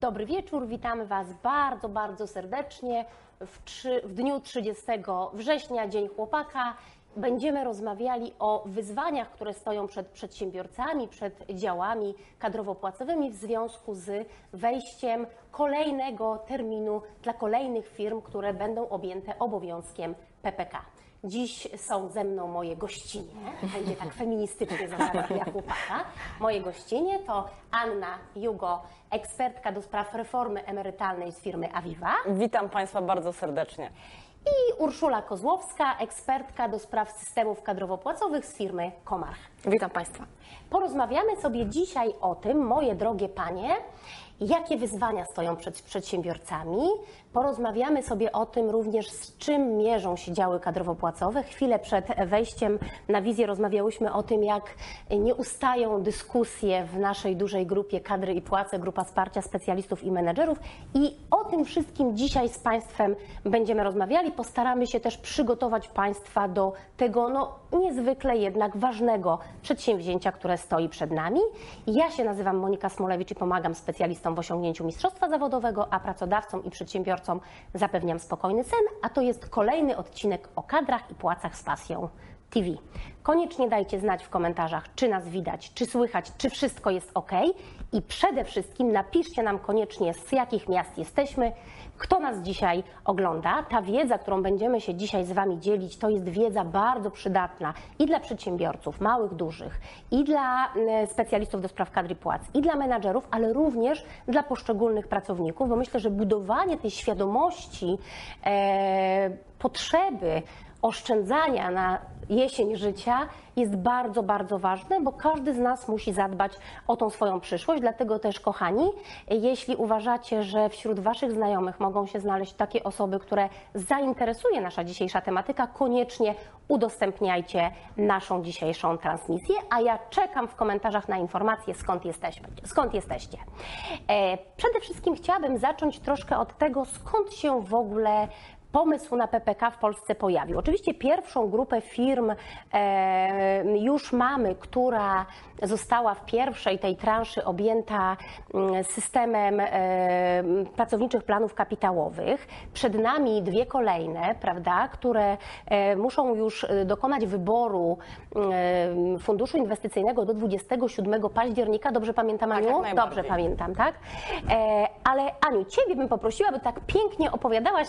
Dobry wieczór, witamy Was bardzo, bardzo serdecznie w, trzy, w dniu 30 września, Dzień Chłopaka. Będziemy rozmawiali o wyzwaniach, które stoją przed przedsiębiorcami, przed działami kadrowo-płacowymi w związku z wejściem kolejnego terminu dla kolejnych firm, które będą objęte obowiązkiem PPK. Dziś są ze mną moje gościnie, będzie tak feministycznie zabawa jak chłopaka. Moje gościnie to Anna Jugo, ekspertka do spraw reformy emerytalnej z firmy Aviva Witam Państwa bardzo serdecznie. i Urszula Kozłowska, ekspertka do spraw systemów kadrowo-płacowych z firmy Komarch. Witam Państwa. Porozmawiamy sobie dzisiaj o tym, moje drogie panie, jakie wyzwania stoją przed przedsiębiorcami. Porozmawiamy sobie o tym również, z czym mierzą się działy kadrowo-płacowe. Chwilę przed wejściem na wizję rozmawiałyśmy o tym, jak nie ustają dyskusje w naszej dużej grupie kadry i płace, grupa wsparcia specjalistów i menedżerów. I o tym wszystkim dzisiaj z Państwem będziemy rozmawiali. Postaramy się też przygotować Państwa do tego no, niezwykle jednak ważnego przedsięwzięcia, które stoi przed nami. Ja się nazywam Monika Smolewicz i pomagam specjalistom w osiągnięciu mistrzostwa zawodowego, a pracodawcom i przedsiębiorcom zapewniam spokojny sen, a to jest kolejny odcinek o kadrach i płacach z pasją TV. Koniecznie dajcie znać w komentarzach, czy nas widać, czy słychać, czy wszystko jest ok. I przede wszystkim napiszcie nam koniecznie, z jakich miast jesteśmy, kto nas dzisiaj ogląda. Ta wiedza, którą będziemy się dzisiaj z Wami dzielić, to jest wiedza bardzo przydatna i dla przedsiębiorców, małych, dużych, i dla e, specjalistów do spraw kadry płac, i dla menadżerów, ale również dla poszczególnych pracowników, bo myślę, że budowanie tej świadomości e, potrzeby oszczędzania na jesień życia jest bardzo, bardzo ważne, bo każdy z nas musi zadbać o tą swoją przyszłość. Dlatego też, kochani, jeśli uważacie, że wśród Waszych znajomych mogą się znaleźć takie osoby, które zainteresuje nasza dzisiejsza tematyka, koniecznie udostępniajcie naszą dzisiejszą transmisję, a ja czekam w komentarzach na informacje, skąd. Skąd jesteście. E, przede wszystkim chciałabym zacząć troszkę od tego, skąd się w ogóle pomysł na PPK w Polsce pojawił. Oczywiście pierwszą grupę firm już mamy, która została w pierwszej tej transzy objęta mm, systemem pracowniczych planów kapitałowych. Przed nami dwie kolejne, prawda, które muszą już e, dokonać wyboru funduszu inwestycyjnego do 27 października. Dobrze pamiętam, Tak, Aniu? najbardziej. Dobrze pamiętam, tak? E, ale Aniu, Ciebie bym poprosiła, by tak pięknie opowiadałaś,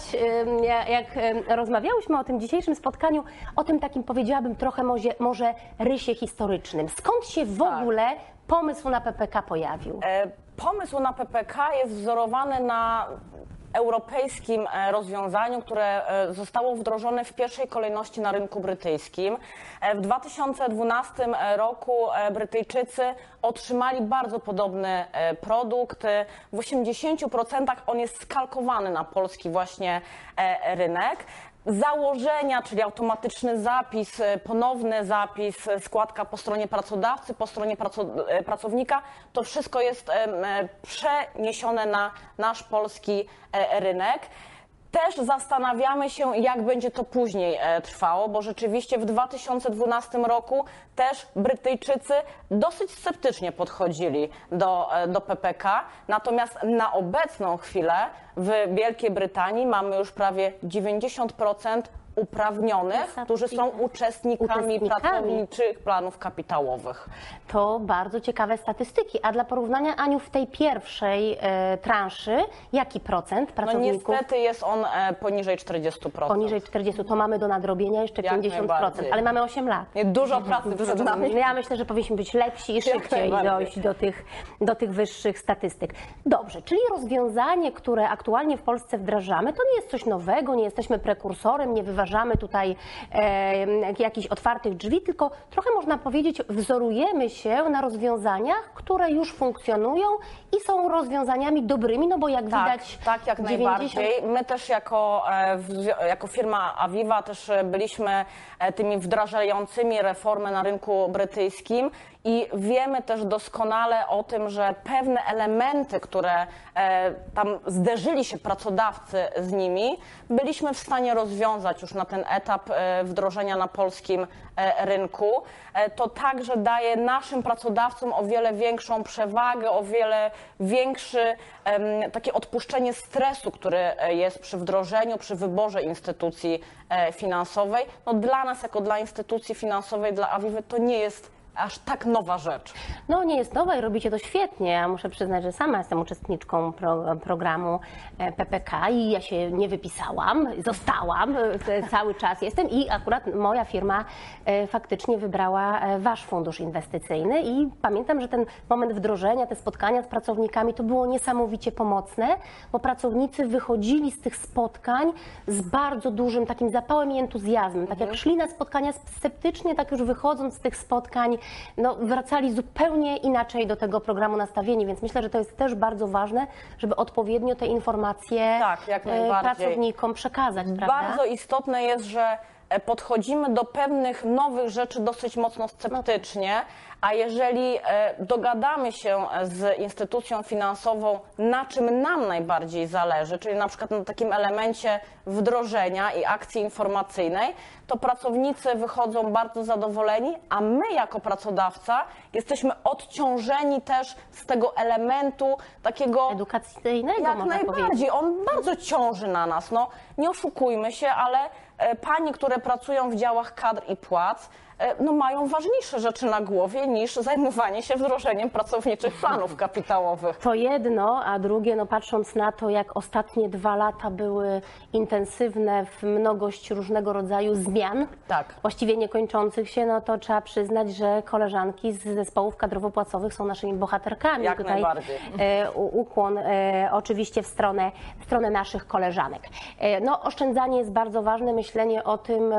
ja- jak rozmawiałyśmy o tym dzisiejszym spotkaniu, o tym takim powiedziałabym trochę może, może rysie historycznym. Skąd się w Tak. ogóle pomysł na PPK pojawił? E, Pomysł na PPK jest wzorowany na europejskim e, rozwiązaniu, które e, zostało wdrożone w pierwszej kolejności na rynku brytyjskim. E, W 2012 roku Brytyjczycy otrzymali bardzo podobny produkt. W 80% on jest skalkowany na polski właśnie rynek. Założenia, czyli automatyczny zapis, e, ponowny zapis, e, składka po stronie pracodawcy, po stronie e, pracownika, to wszystko jest przeniesione na nasz polski rynek. Też zastanawiamy się, jak będzie to później e, trwało, bo rzeczywiście w 2012 roku też Brytyjczycy dosyć sceptycznie podchodzili do, e, do PPK. Natomiast na obecną chwilę w Wielkiej Brytanii mamy już prawie 90% uprawnionych, którzy są uczestnikami, pracowniczych planów kapitałowych. To bardzo ciekawe statystyki. A dla porównania, Aniu, w tej pierwszej e, transzy, jaki procent No pracowników? niestety jest on e, poniżej 40%. Poniżej 40, to mamy do nadrobienia jeszcze Jak 50%, najbardziej. ale mamy 8 lat. Nie, Dużo pracy przed nami. Ja myślę, że powinniśmy być lepsi i szybciej najbardziej. dojść do tych, do tych wyższych statystyk. Dobrze, czyli rozwiązanie, które aktualnie w Polsce wdrażamy, to nie jest coś nowego, nie jesteśmy prekursorem, nie wyważamy tutaj e, jakichś otwartych drzwi, tylko trochę można powiedzieć, wzorujemy się na rozwiązaniach, które już funkcjonują i są rozwiązaniami dobrymi, no bo jak Tak, widać, tak, jak 90 najbardziej. My też jako, e, jako firma Aviva też e, byliśmy e, tymi wdrażającymi reformę na rynku brytyjskim i wiemy też doskonale o tym, że pewne elementy, które e, tam zderzyli się pracodawcy z nimi, byliśmy w stanie rozwiązać już na ten etap e, wdrożenia na polskim e, rynku. To także daje naszym pracodawcom o wiele większą przewagę, o wiele większy takie odpuszczenie stresu, który jest przy wdrożeniu, przy wyborze instytucji finansowej. No dla nas, jako dla instytucji finansowej, dla Awiwy, to nie jest aż tak nowa rzecz. No nie jest nowa i robicie to świetnie. Ja muszę przyznać, że sama jestem uczestniczką pro, programu e, PPK i ja się nie wypisałam, zostałam, e, cały czas jestem i akurat moja firma e, faktycznie wybrała wasz fundusz inwestycyjny i pamiętam, że ten moment wdrożenia, te spotkania z pracownikami to było niesamowicie pomocne, bo pracownicy wychodzili z tych spotkań z bardzo dużym takim zapałem i entuzjazmem. Tak jak szli na spotkania sceptycznie, tak już wychodząc z tych spotkań, no, wracali zupełnie inaczej do tego programu nastawieni, więc myślę, że to jest też bardzo ważne, żeby odpowiednio te informacje Tak, e, pracownikom przekazać, prawda? Bardzo istotne jest, że podchodzimy do pewnych nowych rzeczy dosyć mocno sceptycznie, a jeżeli e, dogadamy się z instytucją finansową, na czym nam najbardziej zależy, czyli na przykład na takim elemencie wdrożenia i akcji informacyjnej, to pracownicy wychodzą bardzo zadowoleni, a my jako pracodawca jesteśmy odciążeni też z tego elementu takiego Edukacyjnego jak można powiedzieć. najbardziej. On bardzo ciąży na nas. No, nie oszukujmy się, ale e, panie, które pracują w działach kadr i płac, e, no, mają ważniejsze rzeczy na głowie niż zajmowanie się wdrożeniem pracowniczych planów kapitałowych. To jedno, a drugie, no patrząc na to, jak ostatnie dwa lata były intensywne w mnogość różnego rodzaju zmian, Tak. właściwie niekończących się, no to trzeba przyznać, że koleżanki z zespołów kadrowo-płacowych są naszymi bohaterkami. Jak Tutaj najbardziej. e, ukłon e, oczywiście w stronę, w stronę naszych koleżanek. E, no, oszczędzanie jest bardzo ważne, myślenie o tym,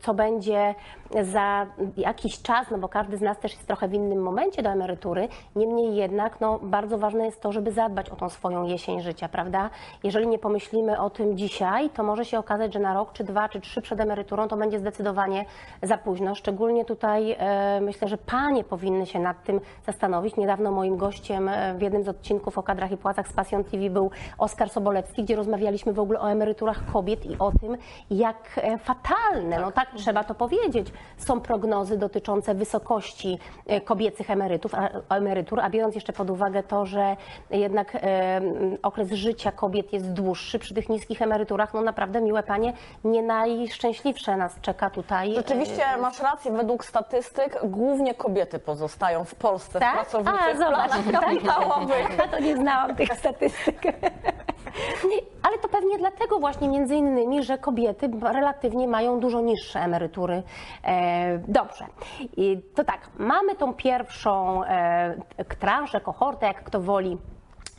co będzie za jakiś czas, no bo każdy z nas też jest trochę w innym momencie do emerytury. Niemniej jednak no, bardzo ważne jest to, żeby zadbać o tą swoją jesień życia, prawda? Jeżeli nie pomyślimy o tym dzisiaj, to może się okazać, że na rok, czy dwa, czy trzy przed emeryturą to będzie zdecydowanie za późno. Szczególnie tutaj e, myślę, że panie powinny się nad tym zastanowić. Niedawno moim gościem e, w jednym z odcinków o kadrach i płacach z Passion TV był Oskar Sobolewski, gdzie rozmawialiśmy w ogóle o emeryturach kobiet i o tym, jak e, fatalne, no tak trzeba to powiedzieć, są prognozy dotyczące wysokości kobiecych emerytów, a, emerytur, a biorąc jeszcze pod uwagę to, że jednak okres życia kobiet jest dłuższy przy tych niskich emeryturach, no naprawdę, miłe panie, nie najszczęśliwsze nas czeka tutaj. e, Rzeczywiście masz rację, według statystyk głównie kobiety pozostają w Polsce Tak? w pracowniczych A, zobacz, planach tak? kapitałowych. Ja to nie znałam tych statystyk. Ale to pewnie dlatego właśnie między innymi, że kobiety relatywnie mają dużo niższe emerytury. E, dobrze. I to tak, mamy tą pierwszą e, transzę, kohortę, jak kto woli,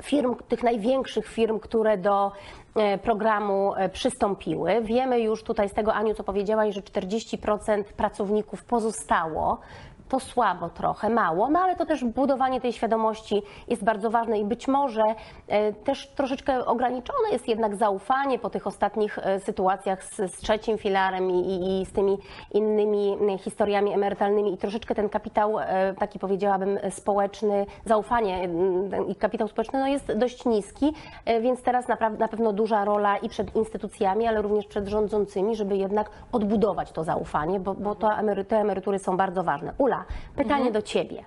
firm, tych największych firm, które do e, programu e, przystąpiły. Wiemy już tutaj z tego, Aniu, co powiedziałaś, że 40% pracowników pozostało. To słabo trochę, mało, no ale to też budowanie tej świadomości jest bardzo ważne i być może e, też troszeczkę ograniczone jest jednak zaufanie po tych ostatnich e, sytuacjach z, z trzecim filarem i, i, i z tymi innymi e, historiami emerytalnymi i troszeczkę ten kapitał, taki powiedziałabym społeczny, zaufanie i kapitał społeczny no jest dość niski, więc teraz naprawdę na pewno duża rola i przed instytucjami, ale również przed rządzącymi, żeby jednak odbudować to zaufanie, bo, bo to emerytury są bardzo ważne. Ula, pytanie do Ciebie.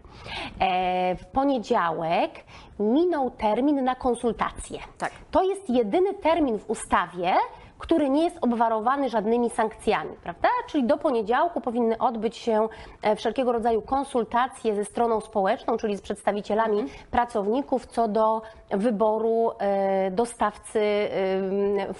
E, w poniedziałek minął termin na konsultacje. Tak. To jest jedyny termin w ustawie, który nie jest obwarowany żadnymi sankcjami, prawda? Czyli do poniedziałku powinny odbyć się e, wszelkiego rodzaju konsultacje ze stroną społeczną, czyli z przedstawicielami pracowników co do wyboru e, dostawcy e,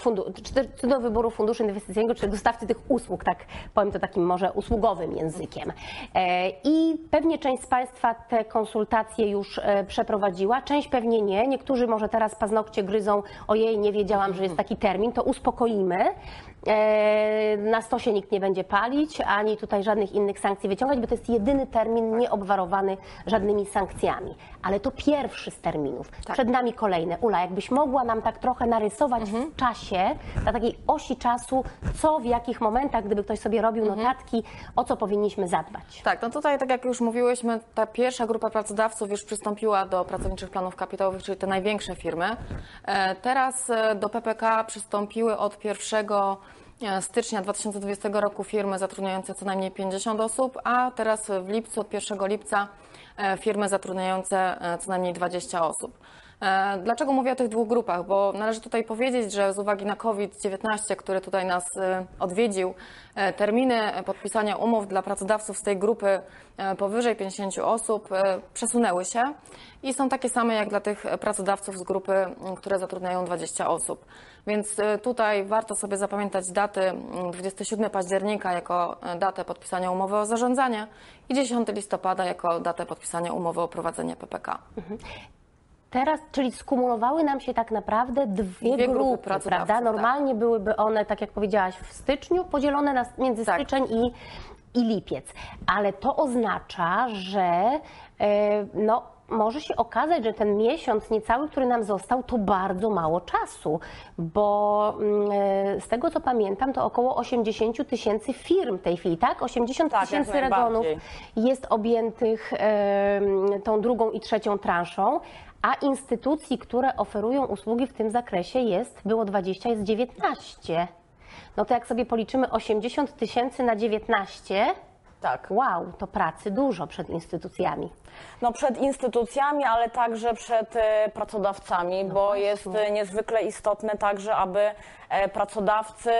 czy do wyboru funduszu inwestycyjnego, czy dostawcy tych usług, tak powiem to takim może usługowym językiem. E, I pewnie część z Państwa te konsultacje już przeprowadziła, część pewnie nie. Niektórzy może teraz paznokcie gryzą, ojej, nie wiedziałam, że jest taki termin, to uspokoimy. E, Na stosie nikt nie będzie palić, ani tutaj żadnych innych sankcji wyciągać, bo to jest jedyny termin nieobwarowany żadnymi sankcjami. Ale to pierwszy z terminów. Przed nami kolejne. Ula, jakbyś mogła nam tak trochę narysować Mhm. w czasie, na takiej osi czasu, co w jakich momentach, gdyby ktoś sobie robił Mhm. notatki, o co powinniśmy zadbać. Tak, no tutaj, tak jak już mówiłyśmy, ta pierwsza grupa pracodawców już przystąpiła do pracowniczych planów kapitałowych, czyli te największe firmy. E, Teraz e, do PPK przystąpiły od 1 e, stycznia 2020 roku firmy zatrudniające co najmniej 50 osób, a teraz w lipcu, od 1 lipca e, firmy zatrudniające e, co najmniej 20 osób. E, Dlaczego mówię o tych dwóch grupach? Bo należy tutaj powiedzieć, że z uwagi na COVID-19, który tutaj nas e, odwiedził, e, terminy podpisania umów dla pracodawców z tej grupy e, powyżej 50 osób e, przesunęły się i są takie same jak dla tych pracodawców z grupy, które zatrudniają 20 osób. Więc e, tutaj warto sobie zapamiętać daty m, 27 października jako e, datę podpisania umowy o zarządzanie i 10 listopada jako datę podpisania umowy o prowadzenie PPK. Teraz, czyli skumulowały nam się tak naprawdę dwie, Dwie grupy grupy, prawda? tak. Normalnie byłyby one, tak jak powiedziałaś, w styczniu, podzielone na, między Tak. styczeń i, i lipiec. Ale to oznacza, że e, no, może się okazać, że ten miesiąc niecały, który nam został, to bardzo mało czasu, bo mm, e, z tego co pamiętam, to około 80 tysięcy firm w tej chwili, tak? 80 Tak, tysięcy regionów jest objętych tą drugą i trzecią transzą, a instytucji, które oferują usługi w tym zakresie jest, było 20, jest 19. No to jak sobie policzymy 80 tysięcy na 19, Tak. wow, to pracy dużo przed instytucjami. No przed instytucjami, ale także przed e, pracodawcami, bo jest e, niezwykle istotne także, aby e, pracodawcy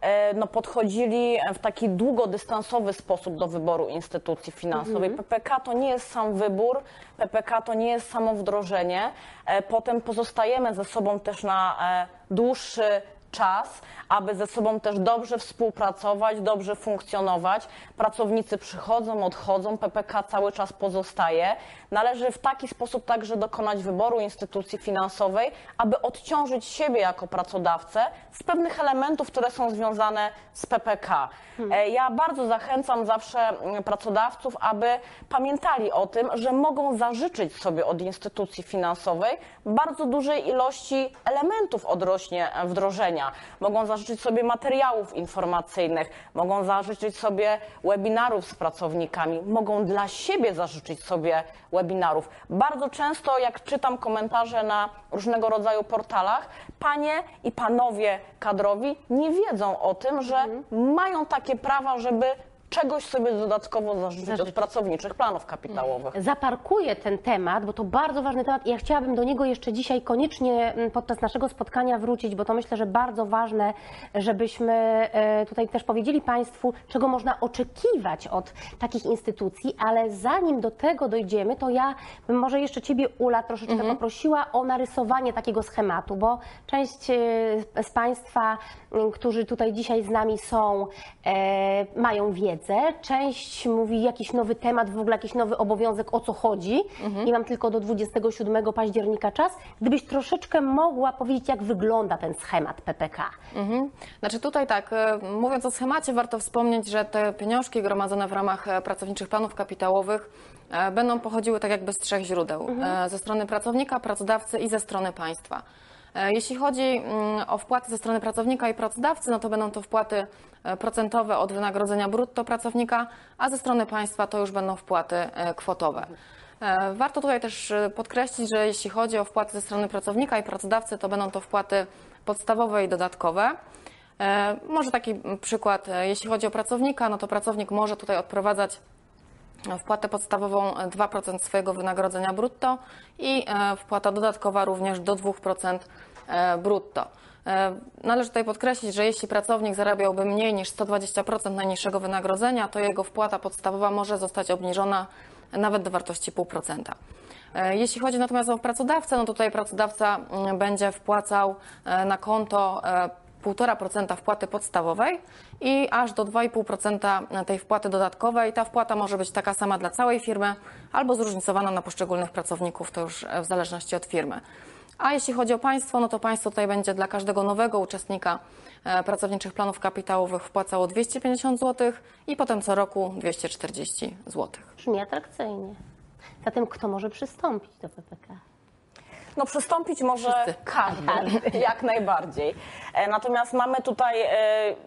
e, no, podchodzili w taki długodystansowy sposób do wyboru instytucji finansowej. PPK to nie jest sam wybór, PPK to nie jest samo wdrożenie. E, Potem pozostajemy ze sobą też na e, dłuższy czas, aby ze sobą też dobrze współpracować, dobrze funkcjonować. Pracownicy przychodzą, odchodzą, PPK cały czas pozostaje. Należy w taki sposób także dokonać wyboru instytucji finansowej, aby odciążyć siebie jako pracodawcę z pewnych elementów, które są związane z PPK. E, Ja bardzo zachęcam zawsze mm, pracodawców, aby pamiętali o tym, że mogą zażyczyć sobie od instytucji finansowej bardzo dużej ilości elementów odrośnie wdrożenia. Mogą zażyczyć sobie materiałów informacyjnych, mogą zażyczyć sobie webinarów z pracownikami, mogą dla siebie zażyczyć sobie webinarów. Bardzo często, jak czytam komentarze na różnego rodzaju portalach, panie i panowie kadrowi nie wiedzą o tym, że mają takie prawa, żeby czegoś sobie dodatkowo zażyczyć od Zażyczyć. pracowniczych planów kapitałowych. Zaparkuję ten temat, bo to bardzo ważny temat i ja chciałabym do niego jeszcze dzisiaj koniecznie mm, podczas naszego spotkania wrócić, bo to myślę, że bardzo ważne, żebyśmy e, tutaj też powiedzieli Państwu, czego można oczekiwać od takich instytucji, ale zanim do tego dojdziemy, to ja bym może jeszcze Ciebie, Ula, troszeczkę poprosiła o narysowanie takiego schematu, bo część e, z Państwa, którzy tutaj dzisiaj z nami są, e, mają wiedzę, część mówi jakiś nowy temat, w ogóle jakiś nowy obowiązek, o co chodzi i mam tylko do 27 października czas. Gdybyś troszeczkę mogła powiedzieć, jak wygląda ten schemat PPK. Mhm. Znaczy tutaj tak, e, mówiąc o schemacie, warto wspomnieć, że te pieniążki gromadzone w ramach e, pracowniczych planów kapitałowych e, będą pochodziły tak jakby z trzech źródeł. E, Ze strony pracownika, pracodawcy i ze strony państwa. E, Jeśli chodzi mm, o wpłaty ze strony pracownika i pracodawcy, no to będą to wpłaty e, procentowe od wynagrodzenia brutto pracownika, a ze strony państwa to już będą wpłaty e, kwotowe. Warto tutaj też podkreślić, że jeśli chodzi o wpłaty ze strony pracownika i pracodawcy, to będą to wpłaty podstawowe i dodatkowe. Może taki przykład, jeśli chodzi o pracownika, no to pracownik może tutaj odprowadzać wpłatę podstawową e, 2% swojego wynagrodzenia brutto i e, wpłata dodatkowa również do 2% e, brutto. E, Należy tutaj podkreślić, że jeśli pracownik zarabiałby mniej niż 120% najniższego wynagrodzenia, to jego wpłata podstawowa może zostać obniżona nawet do wartości 0,5%. E, Jeśli chodzi natomiast o pracodawcę, no tutaj pracodawca mm, będzie wpłacał e, na konto e, 1,5% wpłaty podstawowej i aż do 2,5% tej wpłaty dodatkowej. Ta wpłata może być taka sama dla całej firmy albo zróżnicowana na poszczególnych pracowników, to już e, w zależności od firmy. A jeśli chodzi o państwo, no to państwo tutaj będzie dla każdego nowego uczestnika e, pracowniczych planów kapitałowych wpłacało 250 zł i potem co roku 240 zł. Brzmi atrakcyjnie. Zatem kto może przystąpić do PPK? No przystąpić może Wszyscy. każdy, jak najbardziej. E, Natomiast mamy tutaj e,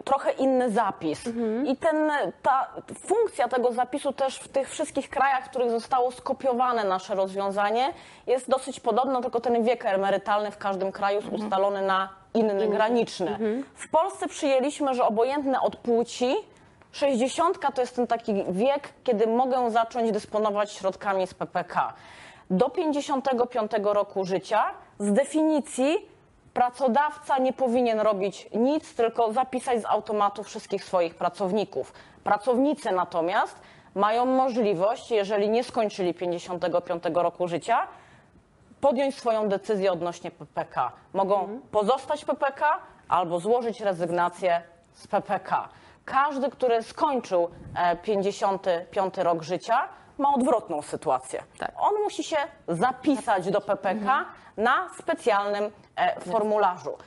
trochę inny zapis. I ten, ta funkcja tego zapisu też w tych wszystkich krajach, w których zostało skopiowane nasze rozwiązanie, jest dosyć podobna, tylko ten wiek emerytalny w każdym kraju jest ustalony na inny, graniczny. W Polsce przyjęliśmy, że obojętne od płci 60 to jest ten taki wiek, kiedy mogę zacząć dysponować środkami z PPK. Do 55 roku życia z definicji pracodawca nie powinien robić nic, tylko zapisać z automatu wszystkich swoich pracowników. Pracownicy natomiast mają możliwość, jeżeli nie skończyli 55 roku życia, podjąć swoją decyzję odnośnie PPK. Mogą pozostać PPK albo złożyć rezygnację z PPK. Każdy, który skończył e, 55 rok życia, ma odwrotną sytuację. Tak. On musi się zapisać do PPK na specjalnym e, formularzu.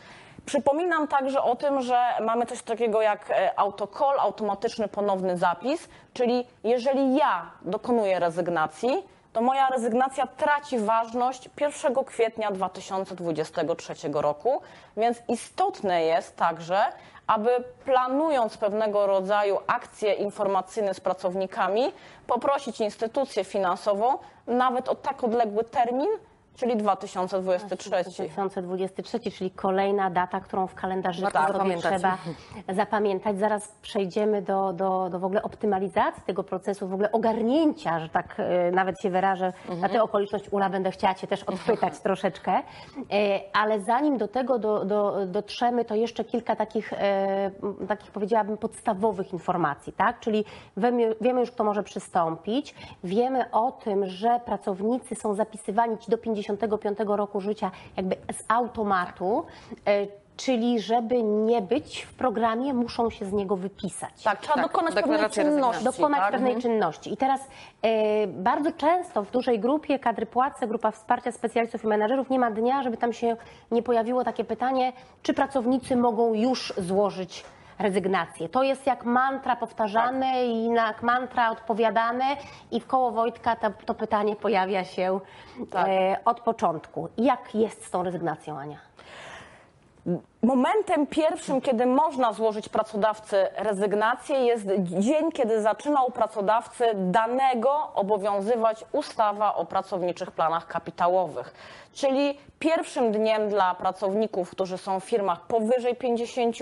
Przypominam także o tym, że mamy coś takiego jak e, autocall, automatyczny ponowny zapis, czyli jeżeli ja dokonuję rezygnacji, to moja rezygnacja traci ważność 1 kwietnia 2023 roku, więc istotne jest także, aby planując pewnego rodzaju akcje informacyjne z pracownikami, poprosić instytucję finansową nawet o tak odległy termin, czyli 2023. 2023, czyli kolejna data, którą w kalendarzyku Tak, sobie zapamiętać. trzeba zapamiętać. Zaraz przejdziemy do, do, do w ogóle optymalizacji tego procesu, w ogóle ogarnięcia, że tak e, nawet się wyrażę, na tę okoliczność Ula będę chciała Cię też odchwytać troszeczkę. E, ale zanim do tego do, do, dotrzemy, to jeszcze kilka takich, e, takich powiedziałabym podstawowych informacji, tak? Czyli wiemy, wiemy już, kto może przystąpić, wiemy o tym, że pracownicy są zapisywani ci do 55 roku życia jakby z automatu, e, czyli żeby nie być w programie, muszą się z niego wypisać Tak, trzeba Tak, dokonać pewnej czynności. dokonać tak? pewnej czynności. I teraz e, bardzo często w dużej grupie kadry płacy, grupa wsparcia specjalistów i menadżerów nie ma dnia, żeby tam się nie pojawiło takie pytanie, czy pracownicy mogą już złożyć rezygnację. To jest jak mantra powtarzane i na jak mantra odpowiadane i w koło Wojtka to, to pytanie pojawia się Tak. e, od początku. Jak jest z tą rezygnacją, Ania? Momentem pierwszym, kiedy można złożyć pracodawcy rezygnację, jest dzień, kiedy zaczyna u pracodawcy danego obowiązywać ustawa o pracowniczych planach kapitałowych. Czyli pierwszym dniem dla pracowników, którzy są w firmach powyżej 50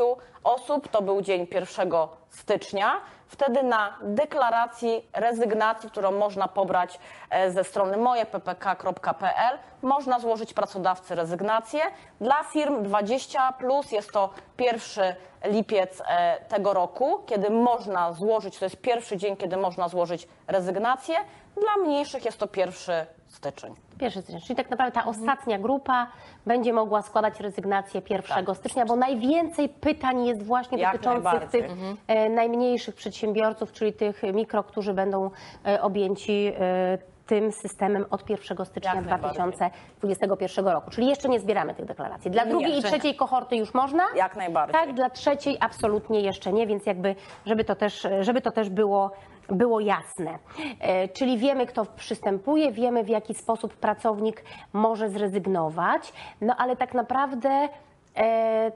osób, to był dzień 1 stycznia. Wtedy na deklaracji rezygnacji, którą można pobrać e, ze strony mojeppk.pl, można złożyć pracodawcy rezygnację. Dla firm 20 plus jest to 1 lipiec e, tego roku, kiedy można złożyć, to jest pierwszy dzień, kiedy można złożyć rezygnację. Dla mniejszych jest to 1 styczeń. Pierwszy stycznia, czyli tak naprawdę ta ostatnia grupa będzie mogła składać rezygnację 1 stycznia, bo najwięcej pytań jest właśnie Jak dotyczących tych e, najmniejszych przedsiębiorców, czyli tych mikro, którzy będą e, objęci e, tym systemem od 1 stycznia Jak najbardziej. 2021 roku. Czyli jeszcze nie zbieramy tych deklaracji. Dla Nie, drugiej i nie. trzeciej kohorty już można? Jak najbardziej. Tak, dla trzeciej absolutnie jeszcze nie, więc jakby, żeby to też, żeby to też było, było jasne. E, czyli wiemy, kto przystępuje, wiemy, w jaki sposób pracownik może zrezygnować, no ale tak naprawdę e,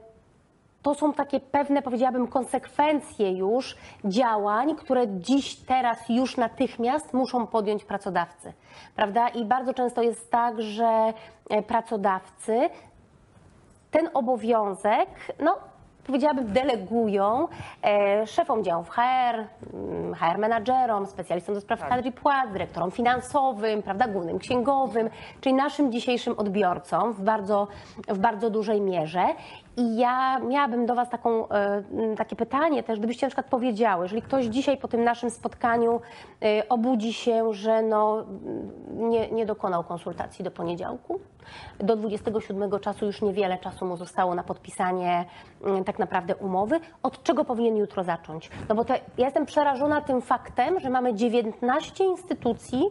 to są takie pewne, powiedziałabym, konsekwencje już działań, które dziś, teraz, już natychmiast muszą podjąć pracodawcy. Prawda? I bardzo często jest tak, że e, pracodawcy ten obowiązek, no powiedziałabym, delegują e, szefom działów HR, mm, HR menadżerom, specjalistom do spraw kadry płac, dyrektorom finansowym, prawda, głównym księgowym, czyli naszym dzisiejszym odbiorcom w bardzo, w bardzo dużej mierze. I ja miałabym do Was taką, e, takie pytanie też, gdybyście na przykład powiedziały, jeżeli ktoś dzisiaj po tym naszym spotkaniu e, obudzi się, że no, nie, nie dokonał konsultacji do poniedziałku, do 27 czasu już niewiele czasu mu zostało na podpisanie tak naprawdę umowy. Od czego powinien jutro zacząć? No bo te, ja jestem przerażona tym faktem, że mamy 19 instytucji,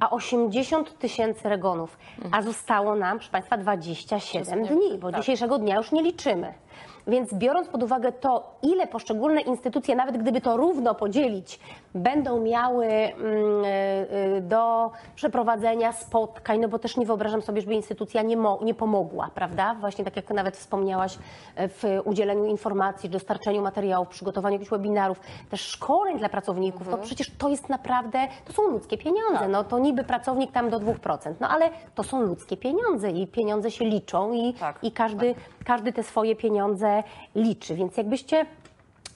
a 80 tysięcy regonów, a zostało nam, proszę Państwa, 27 dni, bo dzisiejszego dnia już nie liczymy. Więc biorąc pod uwagę to, ile poszczególne instytucje, nawet gdyby to równo podzielić, będą miały mm, y, y, do przeprowadzenia spotkań, no bo też nie wyobrażam sobie, żeby instytucja nie, mo- nie pomogła, prawda? Właśnie tak jak nawet wspomniałaś e, w udzieleniu informacji, dostarczeniu materiałów, przygotowaniu jakichś webinarów, też szkoleń dla pracowników, no przecież to jest naprawdę, to są ludzkie pieniądze, no to niby pracownik tam do 2%, no ale to są ludzkie pieniądze i pieniądze się liczą i, Tak, i każdy, każdy te swoje pieniądze liczy, więc jakbyście,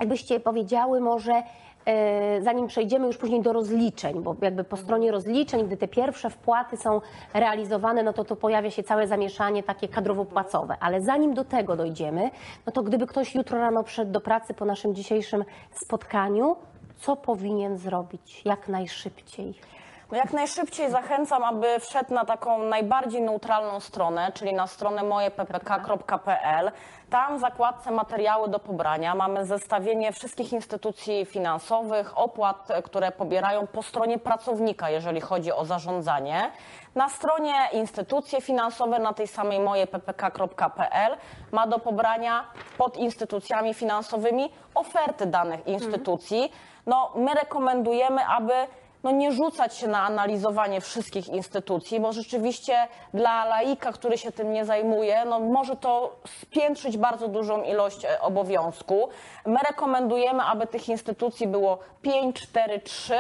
jakbyście powiedziały może, e, zanim przejdziemy już później do rozliczeń, bo jakby po stronie rozliczeń, gdy te pierwsze wpłaty są realizowane, no to to pojawia się całe zamieszanie takie kadrowo-płacowe. Ale zanim do tego dojdziemy, no to gdyby ktoś jutro rano przyszedł do pracy po naszym dzisiejszym spotkaniu, co powinien zrobić jak najszybciej? No jak najszybciej zachęcam, aby wszedł na taką najbardziej neutralną stronę, czyli na stronę mojeppk.pl. Tam w zakładce materiały do pobrania mamy zestawienie wszystkich instytucji finansowych, opłat, które pobierają po stronie pracownika, jeżeli chodzi o zarządzanie. Na stronie instytucje finansowe, na tej samej mojeppk.pl ma do pobrania pod instytucjami finansowymi oferty danych instytucji. No, my rekomendujemy, aby no nie rzucać się na analizowanie wszystkich instytucji, bo rzeczywiście dla laika, który się tym nie zajmuje, no może to spiętrzyć bardzo dużą ilość e, obowiązku. My rekomendujemy, aby tych instytucji było 5, 4, 3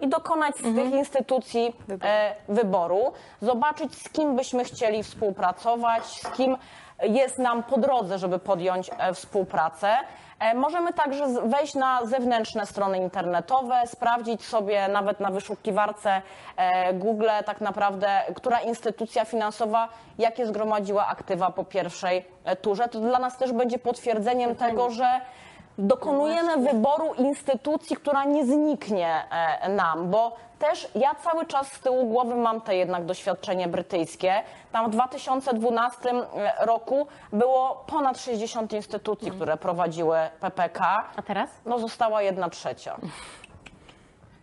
i dokonać z tych instytucji e, wyboru, zobaczyć z kim byśmy chcieli współpracować, z kim jest nam po drodze, żeby podjąć e, współpracę. E, Możemy także wejść na zewnętrzne strony internetowe, sprawdzić sobie nawet na wyszukiwarce e, Google tak naprawdę, która instytucja finansowa jakie zgromadziła aktywa po pierwszej e, turze. To dla nas też będzie potwierdzeniem tego, że dokonujemy wyboru instytucji, która nie zniknie e, nam, bo też ja cały czas z tyłu głowy mam te jednak doświadczenie brytyjskie. Tam w 2012 roku było ponad 60 instytucji, które prowadziły PPK. A teraz? No została jedna trzecia.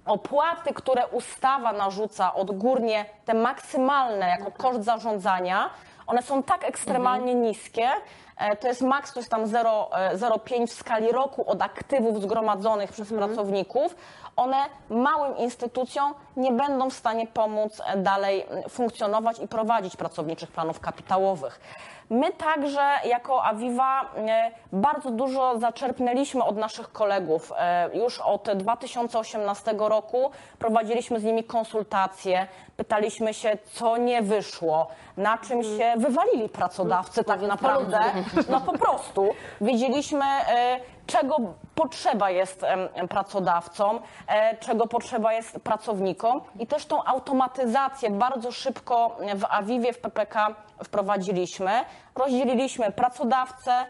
Opłaty, które ustawa narzuca odgórnie, te maksymalne jako koszt zarządzania, one są tak ekstremalnie niskie, e, to jest maks, to jest tam 0, e, 0,5 w skali roku od aktywów zgromadzonych przez pracowników. One małym instytucjom nie będą w stanie pomóc e, dalej funkcjonować i prowadzić pracowniczych planów kapitałowych. My także jako Aviva bardzo dużo zaczerpnęliśmy od naszych kolegów. Już od 2018 roku prowadziliśmy z nimi konsultacje, pytaliśmy się, co nie wyszło, na czym się wywalili pracodawcy tak naprawdę. No po prostu widzieliśmy, e, czego potrzeba jest pracodawcom, e, czego potrzeba jest pracownikom i też tą automatyzację bardzo szybko w Aviwie, w PPK wprowadziliśmy. Rozdzieliliśmy pracodawcę,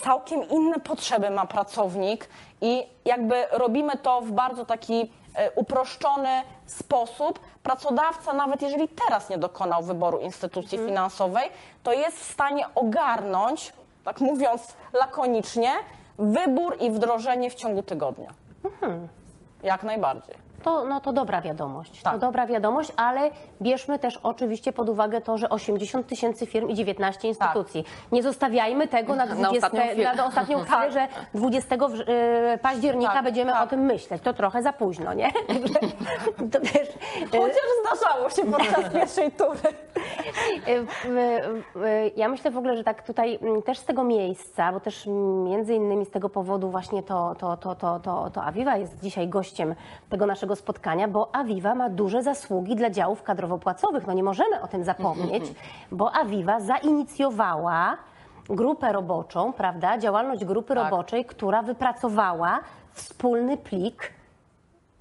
całkiem inne potrzeby ma pracownik i jakby robimy to w bardzo taki uproszczony sposób. Pracodawca, nawet jeżeli teraz nie dokonał wyboru instytucji finansowej, to jest w stanie ogarnąć, tak mówiąc lakonicznie, wybór i wdrożenie w ciągu tygodnia. Jak najbardziej. To, no to dobra wiadomość. Tak. To dobra wiadomość, ale bierzmy też oczywiście pod uwagę to, że 80 tysięcy firm i 19 instytucji. Nie zostawiamy tego na, 20, ostatnią chwilę. na, na ostatnią chwilę, że 20 wrz- y, października Tak, będziemy tak. o tym myśleć. To trochę za późno, nie? to też, y, Chociaż zdarzało się podczas pierwszej tury. Y, Ja myślę w ogóle, że tak tutaj mm, też z tego miejsca, bo też między innymi z tego powodu właśnie to, to, to, to, to, to Aviva jest dzisiaj gościem tego naszego spotkania, bo Aviva ma duże zasługi dla działów kadrowo-płacowych. No nie możemy o tym zapomnieć, bo Aviva zainicjowała grupę roboczą, prawda, działalność grupy Tak. roboczej, która wypracowała wspólny plik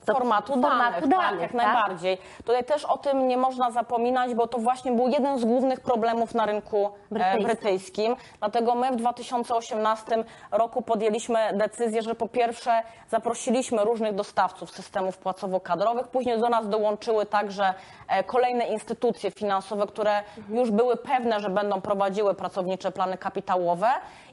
formatu, formatu danych, danych, tak, jak tak? najbardziej. Tutaj też o tym nie można zapominać, bo to właśnie był jeden z głównych problemów na rynku e, Brytyjskim. brytyjskim. Dlatego my w 2018 roku podjęliśmy decyzję, że po pierwsze zaprosiliśmy różnych dostawców systemów płacowo-kadrowych, później do nas dołączyły także e, kolejne instytucje finansowe, które już były pewne, że będą prowadziły pracownicze plany kapitałowe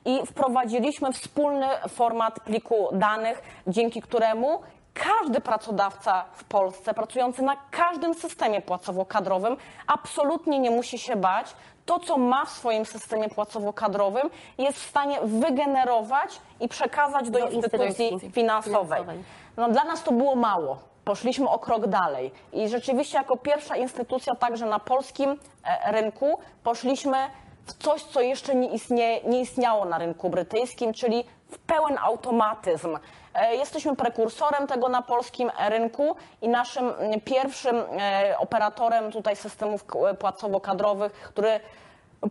i wprowadziliśmy wspólny format pliku danych, dzięki któremu każdy pracodawca w Polsce pracujący na każdym systemie płacowo-kadrowym absolutnie nie musi się bać to, co ma w swoim systemie płacowo-kadrowym, jest w stanie wygenerować i przekazać do, Do instytucji, instytucji finansowej. finansowej. No, dla nas to było mało. Poszliśmy o krok dalej i rzeczywiście jako pierwsza instytucja także na polskim e, rynku poszliśmy w coś, co jeszcze nie, istnieje, nie istniało na rynku brytyjskim, czyli w pełen automatyzm. E, Jesteśmy prekursorem tego na polskim rynku i naszym mm, pierwszym e, operatorem tutaj systemów k- płacowo-kadrowych, który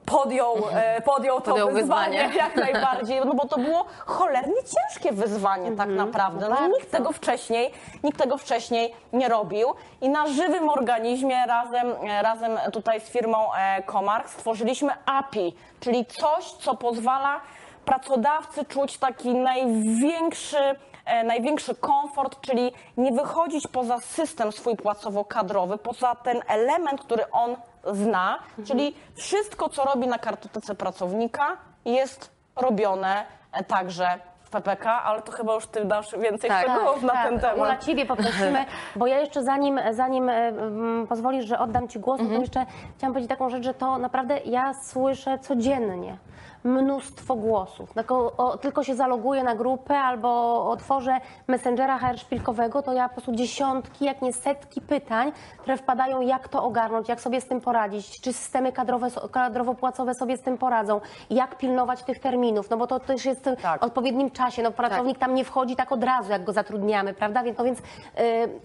podjął, e, podjął to Podjął wyzwanie, wyzwanie. jak najbardziej, no bo to było cholernie ciężkie wyzwanie tak naprawdę. No, nikt tego wcześniej, nikt tego wcześniej nie robił i na żywym organizmie razem, e, razem tutaj z firmą e, Comarch stworzyliśmy API, czyli coś, co pozwala pracodawcy czuć taki największy e, największy komfort, czyli nie wychodzić poza system swój płacowo-kadrowy, poza ten element, który on zna, czyli wszystko, co robi na kartotece pracownika jest robione e, także w PPK, ale to chyba już ty dasz więcej Tak. szczegółów na ten temat. Ula, ciebie poprosimy, bo ja jeszcze zanim, zanim e, mm, pozwolisz, że oddam ci głos, Mhm. to jeszcze chciałam powiedzieć taką rzecz, że to naprawdę ja słyszę codziennie mnóstwo głosów. Tylko, się zaloguję na grupę albo otworzę Messengera HR szpilkowego, to ja po prostu dziesiątki, jak nie setki pytań, które wpadają, jak to ogarnąć, jak sobie z tym poradzić, czy systemy kadrowe, kadrowo-płacowe sobie z tym poradzą, jak pilnować tych terminów, no bo to też jest Tak. w odpowiednim czasie, no pracownik tam nie wchodzi tak od razu, jak go zatrudniamy, prawda? Więc, no więc y,